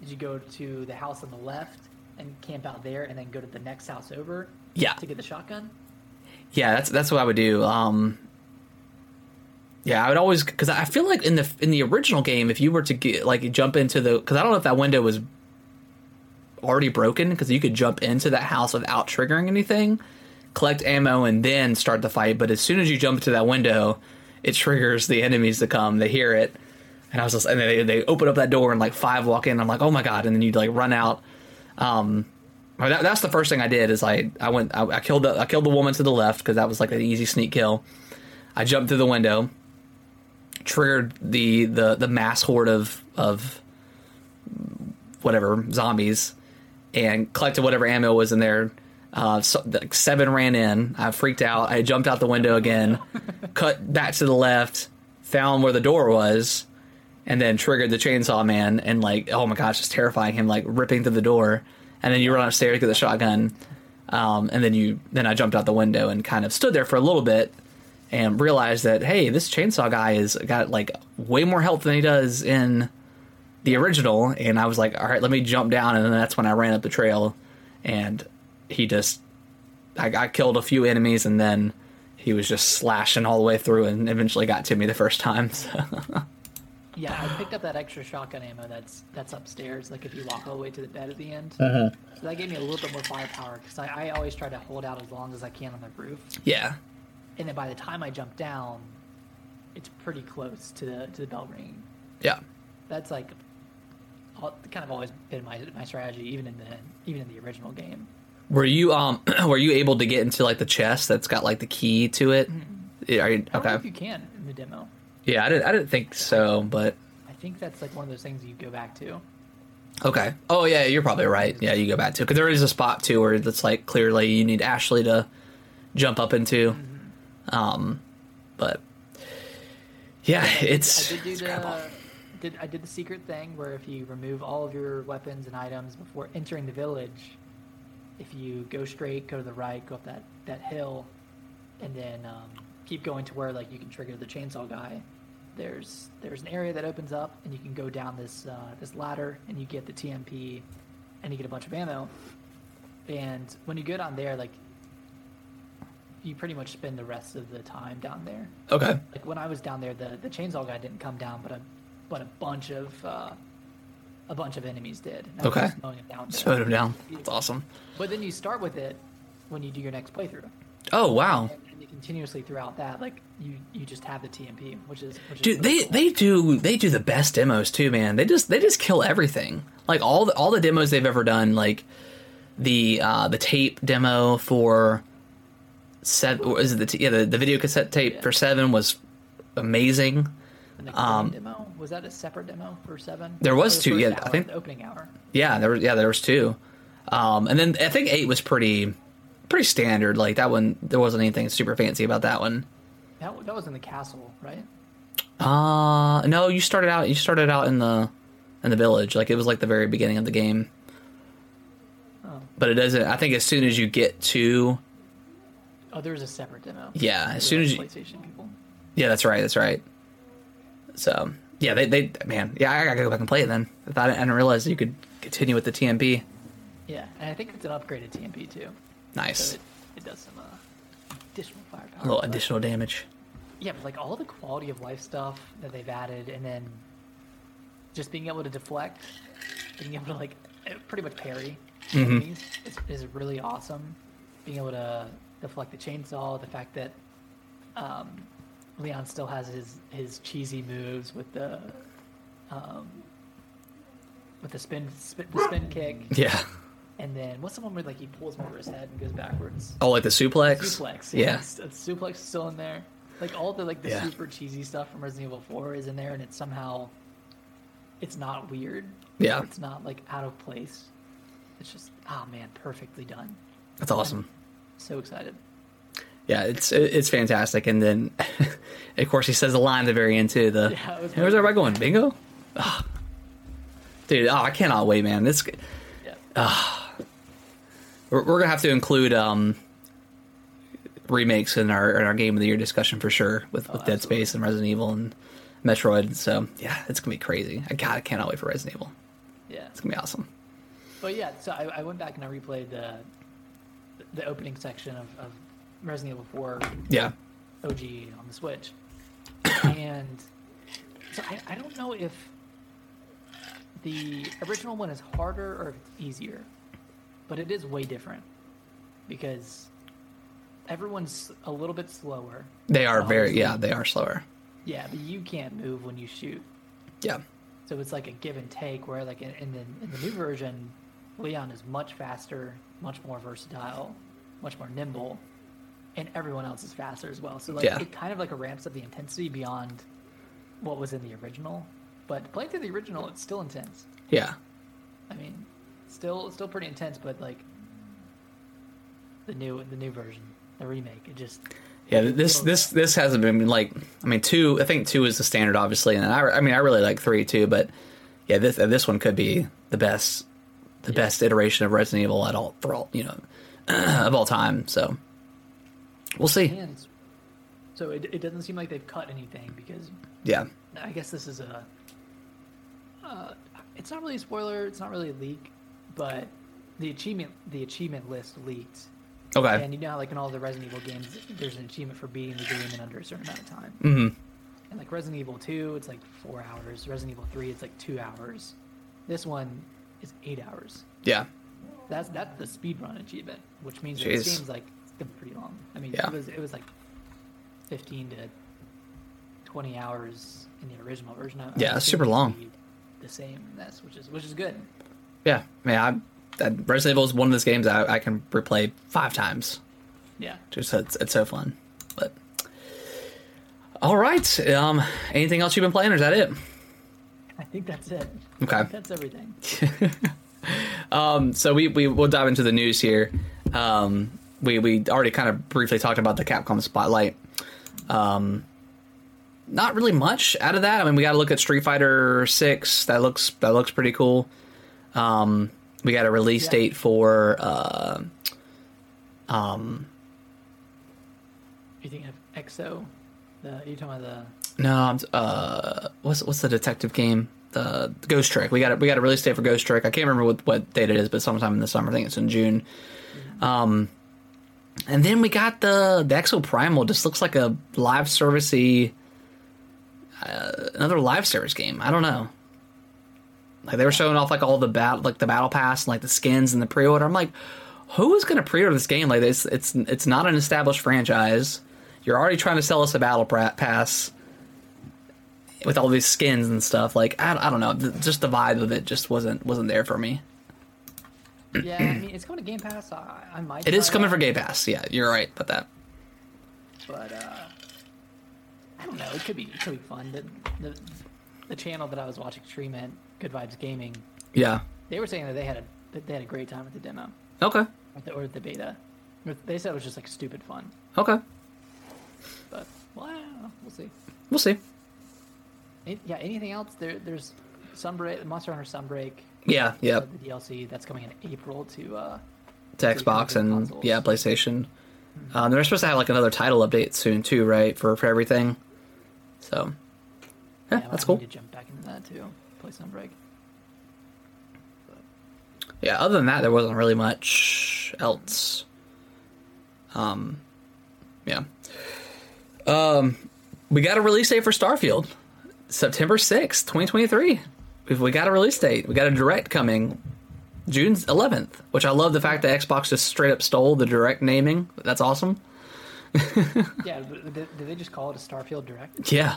did you go to the house on the left and camp out there and then go to the next house over Yeah, to get the shotgun? yeah, that's that's what I would do. Um, yeah, I would always because I feel like in the in the original game, if you were to get like jump into the because I don't know if that window was already broken because you could jump into that house without triggering anything, collect ammo, and then start the fight. But as soon as you jump into that window, it triggers the enemies to come. They hear it, and I was just and they they open up that door and like five walk in. I'm like, oh my god! And then you like run out. Um, that, that's the first thing I did is I I went I, I killed the I killed the woman to the left because that was like an easy sneak kill. I jumped through the window, triggered the the the mass horde of of whatever zombies, and collected whatever ammo was in there. Uh, so, like seven ran in. I freaked out. I jumped out the window again, *laughs* cut back to the left, found where the door was, and then triggered the chainsaw man. And like, oh my gosh, it's terrifying. Him like ripping through the door, and then you run upstairs get the shotgun, um, and then you then I jumped out the window and kind of stood there for a little bit and realized that hey, this chainsaw guy is got like way more health than he does in the original. And I was like, all right, let me jump down, and then that's when I ran up the trail, and he just I, I killed a few enemies, and then he was just slashing all the way through, and eventually got to me the first time. *laughs* So. Yeah, I picked up that extra shotgun ammo that's that's upstairs. Like if you walk all the way to the bed at the end, Uh-huh. so that gave me a little bit more firepower because I, I always try to hold out as long as I can on the roof, yeah, and then by the time I jump down, it's pretty close to the to the bell ringing. yeah. That's like all, kind of always been my my strategy, even in the even in the original game. Were you um *clears throat* were you able to get into like the chest that's got like the key to it? Yeah, Are you, I don't know okay. if you can in the demo. Yeah, I didn't I didn't think so, but I think that's like one of those things you go back to. okay. Oh yeah, you're probably right. Yeah, you go back to because there is a spot too where it's like clearly you need Ashley to jump up into. Um, but yeah, it's I did do it's the did I did the secret thing where if you remove all of your weapons and items before entering the village, if you go straight, go to the right, go up that that hill, and then um, keep going to where like you can trigger the chainsaw guy. There's there's an area that opens up and you can go down this uh, this ladder and you get the TMP, and you get a bunch of ammo. And when you get on there, like you pretty much spend the rest of the time down there Okay, like when I was down there, the the chainsaw guy didn't come down, but a but a bunch of uh, a bunch of enemies did. Okay. just mowing them down spode him down. That's awesome. But then you start with it when you do your next playthrough, Oh wow, and, and you continuously throughout that, like you you just have the TMP, which is which is dude, really they cool. they do they do the best demos too, man. They just they just kill everything. Like all the all the demos they've ever done, like the uh the tape demo for seven is it the t- yeah the, the video cassette tape Yeah. for seven was amazing. Um, demo was that a separate demo for seven? There was two, yeah, I think- opening hour. Yeah, there was yeah there was two, um, and then I think eight was pretty pretty standard. Like that one, there wasn't anything super fancy about that one. That that was in the castle, right? Uh no, you started out you started out in the in the village. Like it was like the very beginning of the game. Oh, But it doesn't I think as soon as you get to oh, there was a separate demo. Yeah, as soon as you PlayStation people. Yeah, that's right, that's right. So yeah, they they man, yeah, I gotta go back and play it then. I thought I didn't realize you could continue with the TMP. Yeah, and I think it's an upgraded TMP too. Nice. So it, it does some uh, additional firepower. A little additional damage. yeah, but like all the quality of life stuff that they've added, and then just being able to deflect, being able to like eh, pretty much parry enemies is, is really awesome. Being able to deflect the chainsaw, the fact that um, Leon still has his his cheesy moves with the um, with the spin, spin the spin kick, Yeah. and then what's the one where like he pulls him over his head and goes backwards? Oh, like the suplex. Suplex. Yeah. it's- it's suplex is still in there. Like all the like the Yeah. super cheesy stuff from Resident Evil 4 is in there, and it's somehow it's not weird. Yeah. It's not like out of place. It's just oh man, perfectly done. That's awesome. So excited. Yeah, it's it's fantastic. And then, *laughs* of course, he says the line at the very end too. The Yeah, it was "Hey, where's everybody going? Bingo. Ah. Dude, oh, I cannot wait, man. This Yeah. we're, we're gonna have to include um remakes in our in our game of the year discussion for sure with, with Dead Oh. Space and Resident Evil and Metroid. So yeah, it's gonna be crazy. I God, I cannot wait for Resident Evil. yeah. It's gonna be awesome. But yeah, so I, I went back and I replayed the the opening section of, of Resident Evil 4 Yeah, OG on the Switch. *coughs* and so I, I don't know if the original one is harder or if it's easier, but it is way different because everyone's a little bit slower. they are very yeah they are slower. Yeah, but you can't move when you shoot. Yeah, So it's like a give and take where like in, in the in the new version, Leon is much faster, much more versatile, much more nimble, and everyone else is faster as well. So like Yeah. it kind of like ramps up the intensity beyond what was in the original. But playing through the original, it's still intense. yeah. I mean, still still pretty intense, but like the new the new version, the remake, it just Yeah, this this this hasn't been like I mean two I think two is the standard obviously and I, I mean I really like three too but yeah this uh, this one could be the best the Yeah. best iteration of Resident Evil at all for all you know *clears throat* of all time so we'll see and so it, it doesn't seem like they've cut anything because yeah I guess this is a. Uh, it's not really a spoiler. It's not really a leak, but the achievement the achievement list leaked, okay and you know how like in all the Resident Evil games, there's an achievement for beating the game in under a certain amount of time. Mm-hmm. And like Resident Evil Two, it's like four hours. Resident Evil Three, it's like two hours. This one is eight hours. yeah That's that's the speedrun achievement, which means Jeez. this game's like pretty long. I mean, Yeah. it was it was like fifteen to twenty hours in the original version. I- I Yeah, it's super long. The same in this, which is which is good. yeah man I that Resident Evil is one of those games I, I can replay five times Yeah. just it's, it's so fun but all right um anything else you've been playing or is that it I think that's it. Okay. That's everything. *laughs* Um, so we, we will dive into the news here. Um, we we already kind of briefly talked about the Capcom Spotlight. Um, not really much out of that. I mean, we got to look at Street Fighter Six. That looks that looks pretty cool. Um, we got a release Yeah. date for uh, um, You think of EXO? The you talking about the no, I'm, uh, what's what's the detective game? The Ghost Trick. We got a, we got a release date for Ghost Trick. I can't remember what, what date it is, but sometime in the summer. I think it's in June. Um, and then we got the the Exoprimal. Just looks like a live servicey, uh, another live service game. I don't know. Like they were showing off like all the bat like the battle pass and like the skins and the pre order. I'm like, who is going to pre order this game? Like this, it's it's not an established franchise. You're already trying to sell us a battle pass with all these skins and stuff. Like I, I don't know, just the vibe of it just wasn't wasn't there for me. Yeah. I mean, it's coming to Game Pass. I, I might. It is coming out, for Game Pass. Yeah, you're right about that. but uh, I don't know. It could be it could be fun. The, the the channel that I was watching stream at, Good Vibes Gaming, Yeah. they were saying that they had a that they had a great time with the demo Okay. or the, or the beta. They said it was just like stupid fun. Okay. But well, I don't know. We'll see. We'll see. Any- yeah. Anything else? There, there's Sunbreak, Monster Hunter Sunbreak. Yeah. Yeah. The DLC that's coming in April to uh, To So you can Xbox and consoles. yeah, PlayStation. Um, they're supposed to have like another title update soon too, right? For for everything. So. Yeah, I that's cool. To jump back into that too. Play Sunbreak. Yeah. Other than that, there wasn't really much else. Um. Yeah. Um. we got a release date for Starfield, September sixth, twenty twenty three. We got a release date. We got a direct coming June 11th, which I love the fact that Xbox just straight up stole the direct naming. That's awesome. *laughs* Yeah, did they just call it a Starfield Direct? Yeah.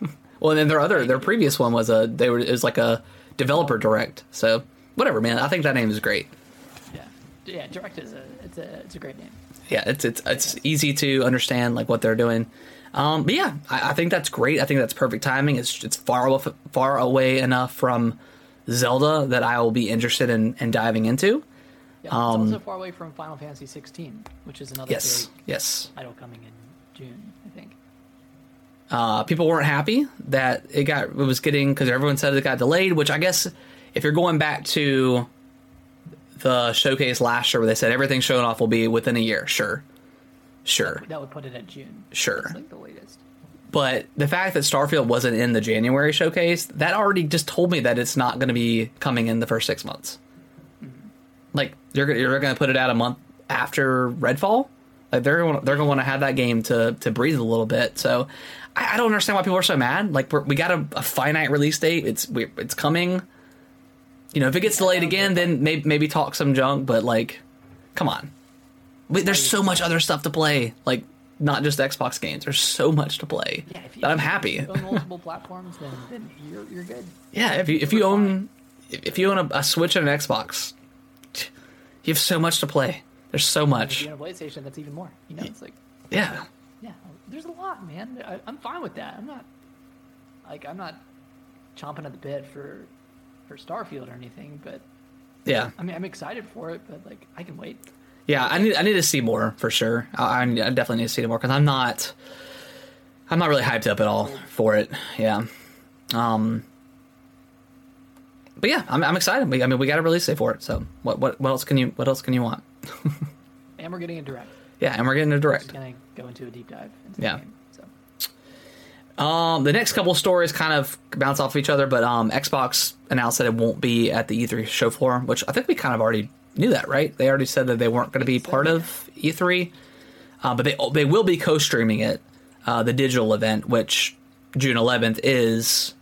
*laughs* well, and then their other their previous one was a they were it was like a developer direct. So whatever, man. I think that name is great. Yeah, yeah. Direct is a it's a it's a great name. Yeah, it's it's it's easy to understand like what they're doing. Um, but yeah, I, I think that's great. I think that's perfect timing. It's it's far away, far away enough from Zelda that I will be interested in, in diving into. Yeah, it's also far away from Final Fantasy 16, which is another Um, Yes, yes. title coming in June, I think. Uh, people weren't happy that it got it was getting because everyone said it got delayed. Which I guess if you're going back to the showcase last year where they said everything showing off will be within a year, sure, sure. That would put it at June. Sure. That's like the latest. But the fact that Starfield wasn't in the January showcase, that already just told me that it's not going to be coming in the first six months. Mm-hmm. Like you're you're going to put it out a month after Redfall. Like they're gonna, they're going to want to have that game to to breathe a little bit. So I, I don't understand why people are so mad. Like we're, we got a, a finite release date. It's we, it's coming. You know, if it gets delayed again, then maybe maybe talk some junk. But like, come on, Wait, there's so much other stuff to play. Like not just Xbox games. There's so much to play Yeah, if you, that I'm if you happy. own multiple *laughs* platforms, then, then you're you're good. Yeah, if you if you own if if you own a, a Switch and an Xbox, you have so much to play. There's so If much. you own a PlayStation, that's even more. You know, it's like Yeah, yeah, there's a lot, man. I, I'm fine with that. I'm not like I'm not chomping at the bit for for Starfield or anything, but yeah, I mean I'm excited for it, but like I can wait. Yeah. I need I need to see more for sure. I, I definitely need to see more because I'm not I'm not really hyped up at all for it. Yeah. Um. But yeah, I'm, I'm excited. We, I mean, we got a release date for it. So what what what else can you what else can you want? *laughs* And we're getting a direct. Yeah, and we're getting a direct. Just gonna go into a deep dive Yeah. game. So Um, the next couple stories kind of bounce off of each other, but um, Xbox announced that it won't be at the E3 show floor, which I think we kind of already knew that, right? They already said that they weren't going to be part of E3, uh, but they they will be co-streaming it, uh, the digital event, which June 11th is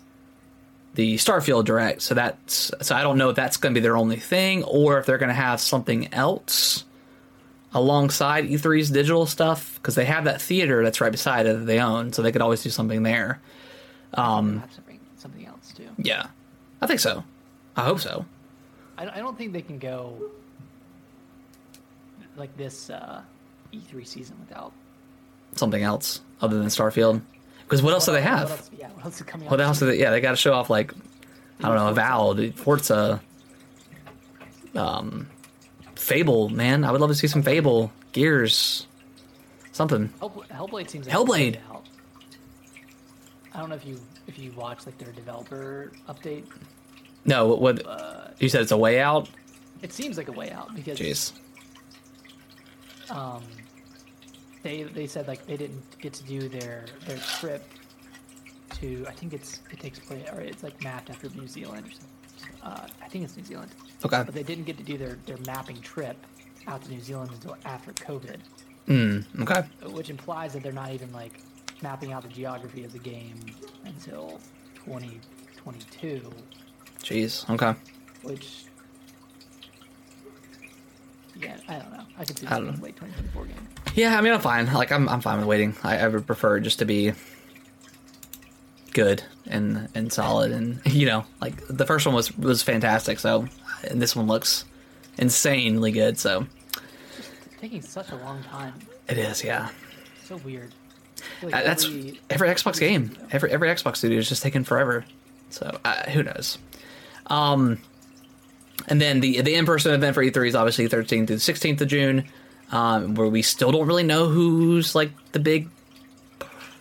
the Starfield Direct. So that's so I don't know if that's going to be their only thing or if they're going to have something else alongside E3's digital stuff because they have that theater that's right beside it that they own, so they could always do something there. um, something something else too. Yeah, I think so. I hope so. I, I don't think they can go like this uh, E3 season without. Something else other than Starfield. Because what else do they What have? else, yeah, what else is coming What else do they? Yeah, they got to show off like I don't know, Avowed, Forza, um, Fable. Man, I would love to see some Fable, Gears, something. Hellblade seems like Hellblade. I don't know if you if you watch like their developer update. No, what, what Uh, you said? It's a way out. it seems like a way out because Jeez. Um, they they said like they didn't get to do their their trip to I think it's it takes place or it's like mapped after New Zealand. Or something. Uh, I think it's New Zealand, Okay. but they didn't get to do their their mapping trip out to New Zealand until after COVID, Mm, okay. which implies that they're not even like mapping out the geography of the game until 2022, Jeez. Okay. which. Yeah, I don't know. I could see I don't being know. late 2024 game. Yeah, I mean, I'm fine. Like, I'm I'm fine with waiting. I, I would prefer just to be good and and solid, and *laughs* you know, like the first one was was fantastic. So, and this one looks insanely good. So taking such a long time. it is. Yeah, So weird. Like Uh, that's every- every Xbox game. Every every Xbox studio is just taking forever. So uh, who knows? Um, and then the the in person event for E3 is obviously 13th through the 16th of June, um, where we still don't really know who's like the big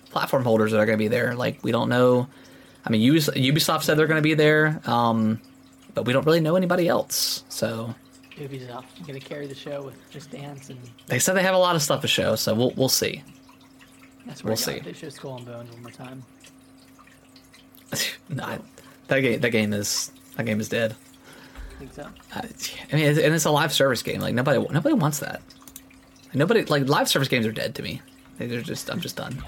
platform holders that are going to be there. Like we don't know. I mean, Ubis- Ubisoft said they're going to be there, um, but we don't really know anybody else. So Ubisoft gonna carry the show with Just Dance, and they said they have a lot of stuff to show. So we'll we'll see. that's We'll see. They show Skull and Bones one more time. *laughs* no, I- that game that game is that game is dead. I think so. Uh, I mean, it's, and it's a live service game. Like nobody, nobody wants that. Nobody like live service games are dead to me. They're just, I'm just done.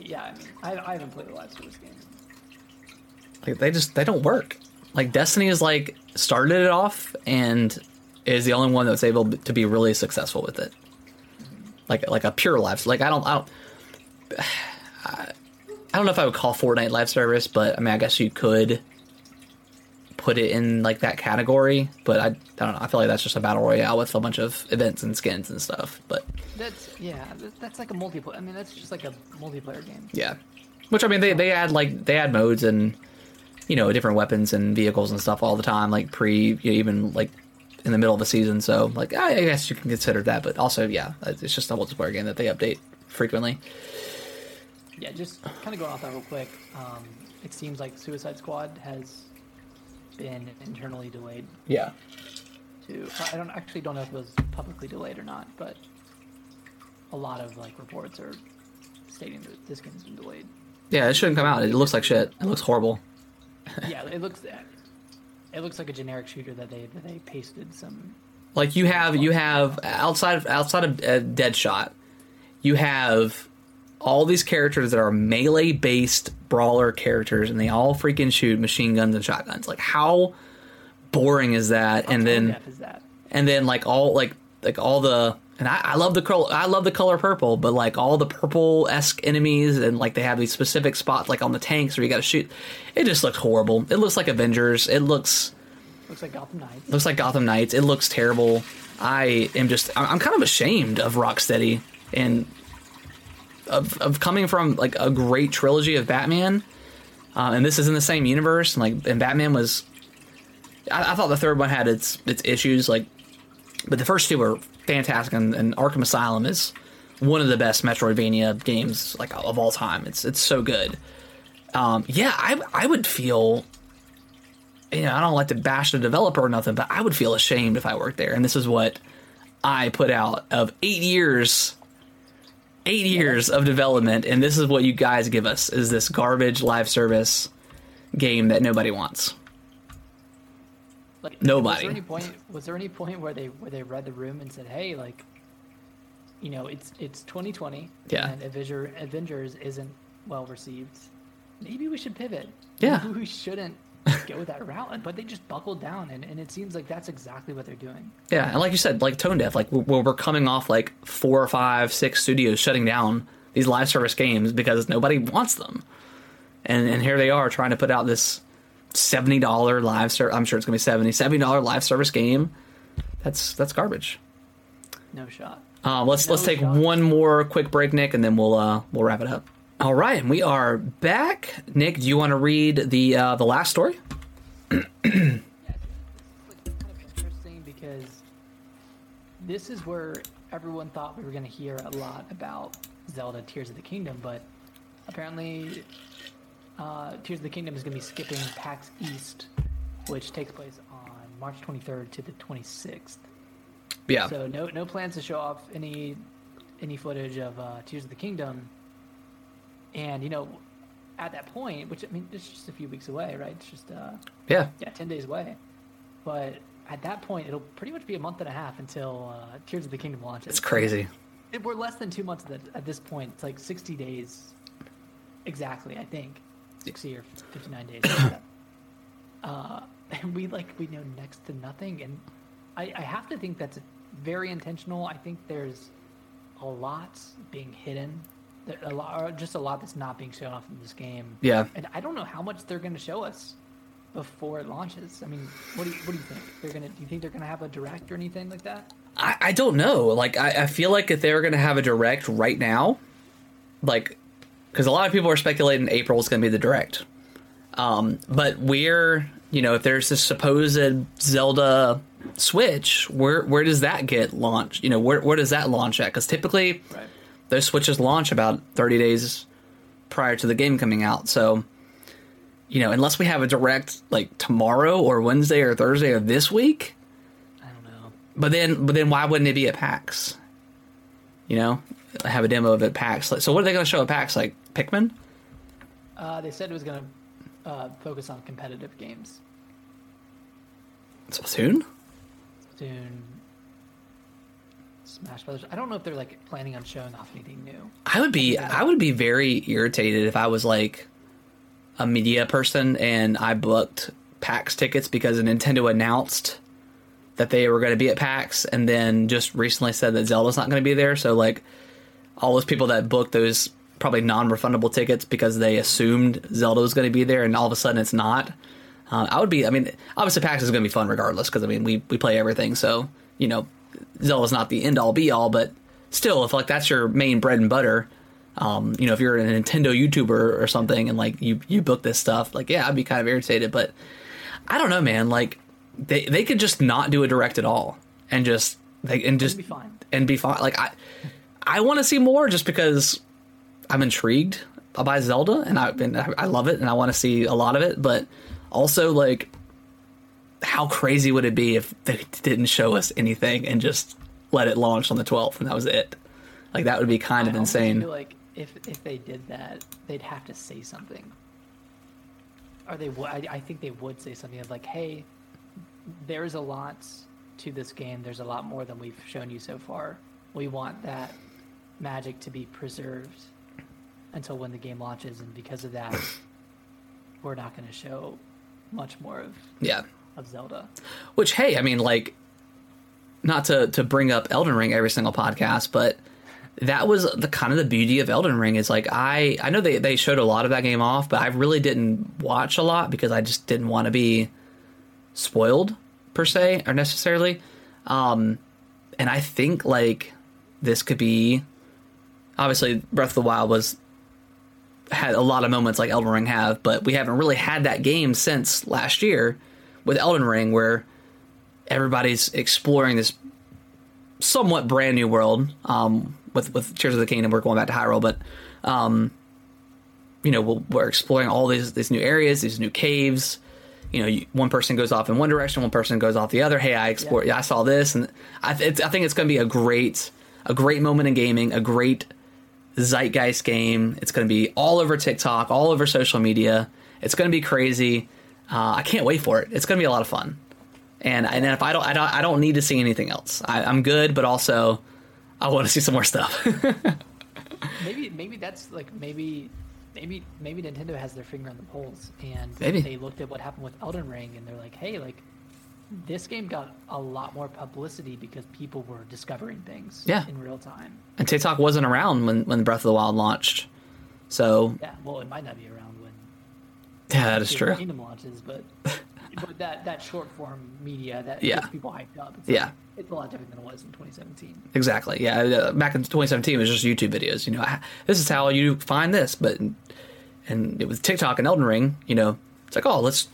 yeah, I mean, I, I haven't played a live service game. Like they just they don't work. Like Destiny is like started it off and is the only one that's able to be really successful with it. Like like a pure live. Like I don't I don't. *sighs* I don't know if I would call Fortnite live service, but I mean I guess you could put it in like that category. But I, I don't know. I feel like that's just a battle royale with a bunch of events and skins and stuff. But That's yeah, that's like a multiplayer. I mean, that's just like a multiplayer game. Yeah, which I mean, they they add like they add modes and you know different weapons and vehicles and stuff all the time, like pre you know, even like in the middle of the season. So like I, I guess you can consider that, but also yeah, it's just a multiplayer game that they update frequently. Yeah, just kind of going off that real quick. Um, it seems like Suicide Squad has been internally delayed. Yeah, To I don't actually don't know if it was publicly delayed or not, but a lot of like reports are stating that this game's been delayed. yeah, it shouldn't come out. It looks like shit. It looks horrible. *laughs* yeah, it looks it looks like a generic shooter that they that they pasted some. Like you have you have outside of outside of uh, Deadshot, you have all these characters that are melee based brawler characters, and they all freaking shoot machine guns and shotguns. Like how boring is that? And then that? and then like all like like all the and I, I love the color I love the color purple, but like all the purple esque enemies and like they have these specific spots like on the tanks where you got to shoot. It just looks horrible. It looks like Avengers. It looks Looks like Gotham Knights. looks like Gotham Knights. It looks terrible. I am just I'm I'm kind of ashamed of Rocksteady and of of coming from like a great trilogy of Batman, uh, and this is in the same universe. And like and Batman was, I, I thought the third one had its its issues like, but the first two were fantastic. And, and Arkham Asylum is one of the best Metroidvania games like of all time. It's it's so good. Um, yeah, I I would feel you know, I don't like to bash the developer or nothing, but I would feel ashamed if I worked there. And this is what I put out of eight years, eight years of development, and this is what you guys give us: is this garbage live service game that nobody wants. Like, Was Nobody. there any point? Was there any point where they where they read the room and said, "Hey, like, you know, it's it's 2020, Yeah. and Avenger, Avengers isn't well received. Maybe we should pivot. Yeah. Maybe *laughs* we shouldn't go that route." But they just buckled down, and, and it seems like that's exactly what they're doing. Yeah, and like you said, like tone deaf, like we're, we're coming off like four or five, six studios shutting down these live service games because nobody wants them, and and here they are trying to put out this seventy dollar live service. I'm sure it's gonna be 70 70 dollar live service game. That's that's garbage. No shot. Um, let's No let's take shot. one more quick break, Nick, and then we'll uh, we'll wrap it up. All right, and we are back. Nick, do you want to read the uh, the last story? *clears throat* kind of interesting because this is where everyone thought we were going to hear a lot about Zelda Tears of the Kingdom, but apparently uh, Tears of the Kingdom is going to be skipping PAX East, which takes place on March 23rd to the 26th. Yeah, So no no plans to show off any any footage of uh, Tears of the Kingdom. And you know, at that point, which I mean, it's just a few weeks away, right? It's just uh, yeah, yeah, 10 days away. But at that point, it'll pretty much be a month and a half until uh, Tears of the Kingdom launches. it's crazy. It- We're less than two months at, at this point. It's like 60 days exactly, I think. 60 or 59 days. *coughs* uh, and we like we know next to nothing. And I, I have to think that's very intentional. I think there's a lot being hidden. A lot, just a lot that's not being shown off in this game. Yeah, And I don't know how much they're going to show us before it launches. I mean, what do you, what do you think? They're gonna? Do you think they're gonna have a direct or anything like that? I, I don't know. Like I, I feel like if they were going to have a direct right now, like because a lot of people are speculating April is going to be the direct. Um, but we're you know if there's this supposed Zelda Switch, where where does that get launched? You know where where does that launch at? Because typically Right. Those switches launch about 30 days prior to the game coming out. So, you know, unless we have a direct like tomorrow or Wednesday or Thursday of this week, I don't know. but then but then why wouldn't it be at PAX? You know, have a demo of it at PAX. So what are they going to show at PAX? Like Pikmin? Uh, they said it was gonna uh, focus on competitive games Splatoon? soon. Smash Brothers. I don't know if they're like planning on showing off anything new. I would be I would be very irritated if I was like a media person and I booked PAX tickets because Nintendo announced that they were going to be at PAX and then just recently said that Zelda's not going to be there. So like all those people that booked those probably non-refundable tickets because they assumed Zelda was going to be there and all of a sudden it's not. Uh, I would be. I mean, obviously PAX is going to be fun regardless because I mean we we play everything. So you know, Zelda's not the end all be all, but still, if like that's your main bread and butter, um, you know, if you're a Nintendo YouTuber or something and like you you book this stuff, like yeah, I'd be kind of irritated. But I don't know, man. Like they they could just not do a direct at all and just they and just be fine. and be fine. Like I I want to see more just because I'm intrigued by Zelda and I've been I love it and I want to see a lot of it, but also like how crazy would it be if they didn't show us anything and just let it launch on the 12th and that was it? Like that would be kind I of insane. feel like if if they did that, they'd have to say something. Or they would. I, I think they would say something of like, "Hey, there's a lot to this game. There's a lot more than we've shown you so far. We want that magic to be preserved until when the game launches, and because of that, we're not going to show much more of Yeah. Of Zelda." Which hey, I mean like not to to bring up Elden Ring every single podcast, but that was the kind of the beauty of Elden Ring is like I I know they they showed a lot of that game off, but I really didn't watch a lot because I just didn't want to be spoiled per se or necessarily. Um and I think like this could be obviously Breath of the Wild was had a lot of moments like Elden Ring have, but we haven't really had that game since last year with Elden Ring where everybody's exploring this somewhat brand new world. Um, with with Tears of the Kingdom, we're going back to Hyrule, but um, you know we'll, we're exploring all these these new areas, these new caves. You know, you, one person goes off in one direction, one person goes off the other. Hey, I explored, yeah. I saw this, and I, it's, I think it's going to be a great a great moment in gaming, a great zeitgeist game. It's going to be all over TikTok, all over social media. It's going to be crazy. Uh, I can't wait for it. It's going to be a lot of fun. And and if I don't I don't I don't need to see anything else. I, I'm good, but also I want to see some more stuff. *laughs* maybe maybe that's like maybe maybe maybe Nintendo has their finger on the pulse and Maybe. they looked at what happened with Elden Ring and they're like, hey, like this game got a lot more publicity because people were discovering things Yeah. in real time. and TikTok wasn't around when when Breath of the Wild launched, so Yeah, well, it might not be around *laughs* yeah, that is true. Kingdom launches, but but that that short form media that Yeah. gets people hyped up. It's Yeah. like- it's a lot different than it was in 2017. Exactly. Yeah. uh, Back in 2017, it was just YouTube videos. You know, "Ah, this is how you find this. But and it was TikTok and Elden Ring. You know, it's like, oh, let's.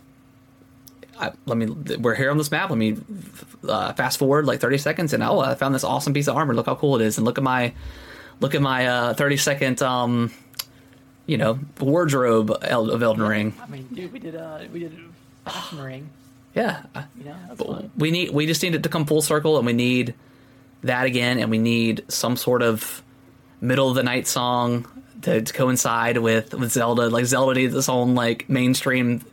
I, let me. We're here on this map. Let me uh, fast forward like 30 seconds, and oh, I found this awesome piece of armor. Look how cool it is, and look at my, look at my uh, 30 second, um, you know, wardrobe of Elden Ring. I mean, dude, we did uh we did Fashion Ring. Yeah. You know, fun. we need we just need it to come full circle and we need that again and we need some sort of middle of the night song to, to coincide with with zelda like zelda needs its own like mainstream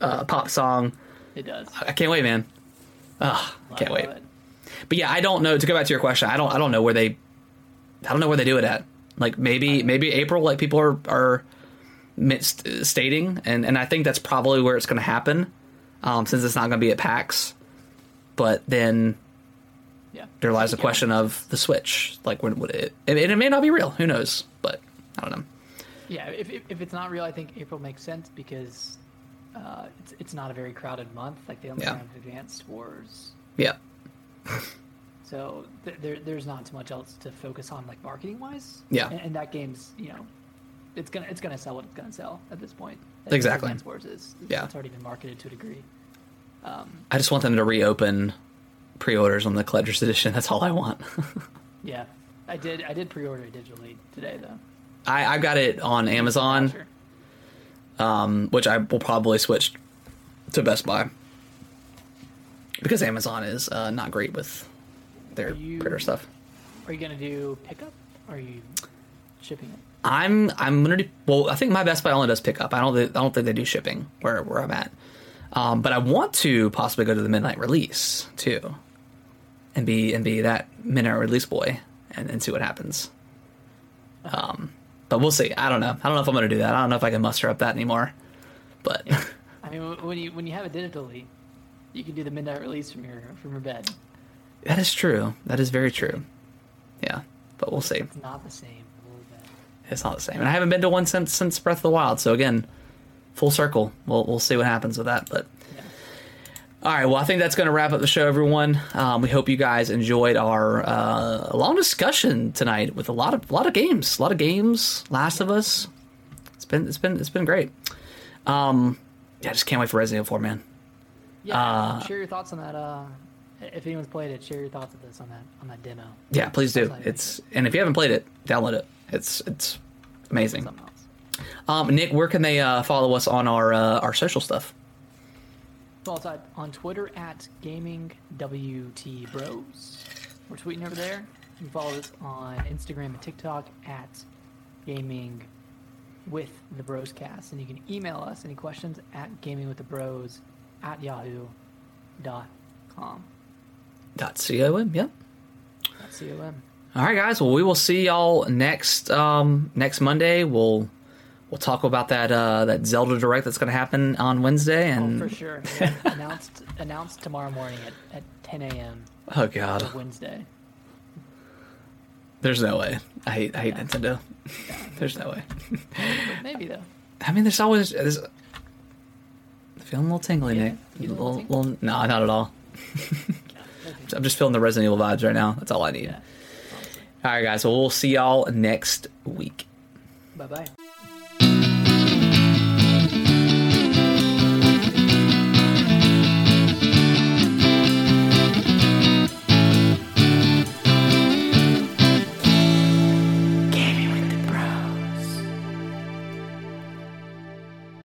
uh, pop song It does. i can't wait man Ugh, I can't wait it. but yeah i don't know to go back to your question i don't i don't know where they i don't know where they do it at like maybe maybe april like people are are stating and and i think that's probably where it's going to happen um, since it's not going to be at pax but then Yeah. there lies the Yeah. question of the switch like when would it and it may not be real who knows but i don't know Yeah, if, if, if it's not real, I think April makes sense because uh, it's it's not a very crowded month. Like they only Yeah. have advanced wars, yeah so th- there there's not too much else to focus on like marketing wise. Yeah. and, and that game's you know, it's gonna it's gonna sell what it's gonna sell at this point. Exactly. Advanced Wars is. It's, Yeah. it's already been marketed to a degree. Um, i just want them to reopen pre-orders on the collector's edition that's all i want *laughs* yeah, I did I did pre-order it digitally today though. I, I got it on amazon Sure. um, which I will probably switch to Best Buy because Amazon is uh, not great with their You- printer stuff. Are you gonna do pickup? Or are you shipping it? I'm I'm gonna do well. I think my Best Buy only does pickup. I don't I don't think they do shipping where where I'm at. Um, but I want to possibly go to the midnight release too. and be and be that midnight release boy and, and see what happens. Um, but we'll see. I don't know. I don't know if I'm going to do that. I don't know if I can muster up that anymore. But I mean, when you when you have it digitally, you can do the midnight release from your from your bed. That is true. That is very true. Yeah, but we'll see. It's not the same. a little bit. It's not the same, and I haven't been to one since since Breath of the Wild. So again, full circle. We'll we'll see what happens with that. But all right, well, I think that's going to wrap up the show, everyone. Um, we hope you guys enjoyed our uh, long discussion tonight with a lot of a lot of games, a lot of games. Last of Us. It's been it's been it's been great. Um, yeah, I just can't wait for Resident Evil 4, man. Yeah. Uh, share your thoughts on that. Uh, if anyone's played it, share your thoughts of this on that on that demo. Yeah, please do. Like It's and if you haven't played it, download it. It's it's amazing. Um, Nick, where can they uh, follow us on our uh, our social stuff? At- on Twitter at Gaming WT Bros. We're tweeting over there. You can follow us on Instagram and TikTok at Gaming with the Broscast, and you can email us any questions at Gaming with the Bros at yahoo dot com. Dot com. Yep. That's com. All right, guys. Well, we will see y'all next um, next Monday. We'll we'll talk about that uh, that Zelda direct that's going to happen on Wednesday. Oh, And for sure. *laughs* Yeah, announced announced tomorrow morning at, at 10 a.m. oh god, Wednesday. there's no way. I hate I hate Nintendo. *laughs* there's no way. Maybe though. I mean, there's always there's, feeling a little tingly, Yeah, Nick. a Little, little little, no, not at all. *laughs* I'm just feeling the Resident Evil vibes right now. That's all I need. Yeah. All right, guys. Well, we'll see y'all next week. Bye bye.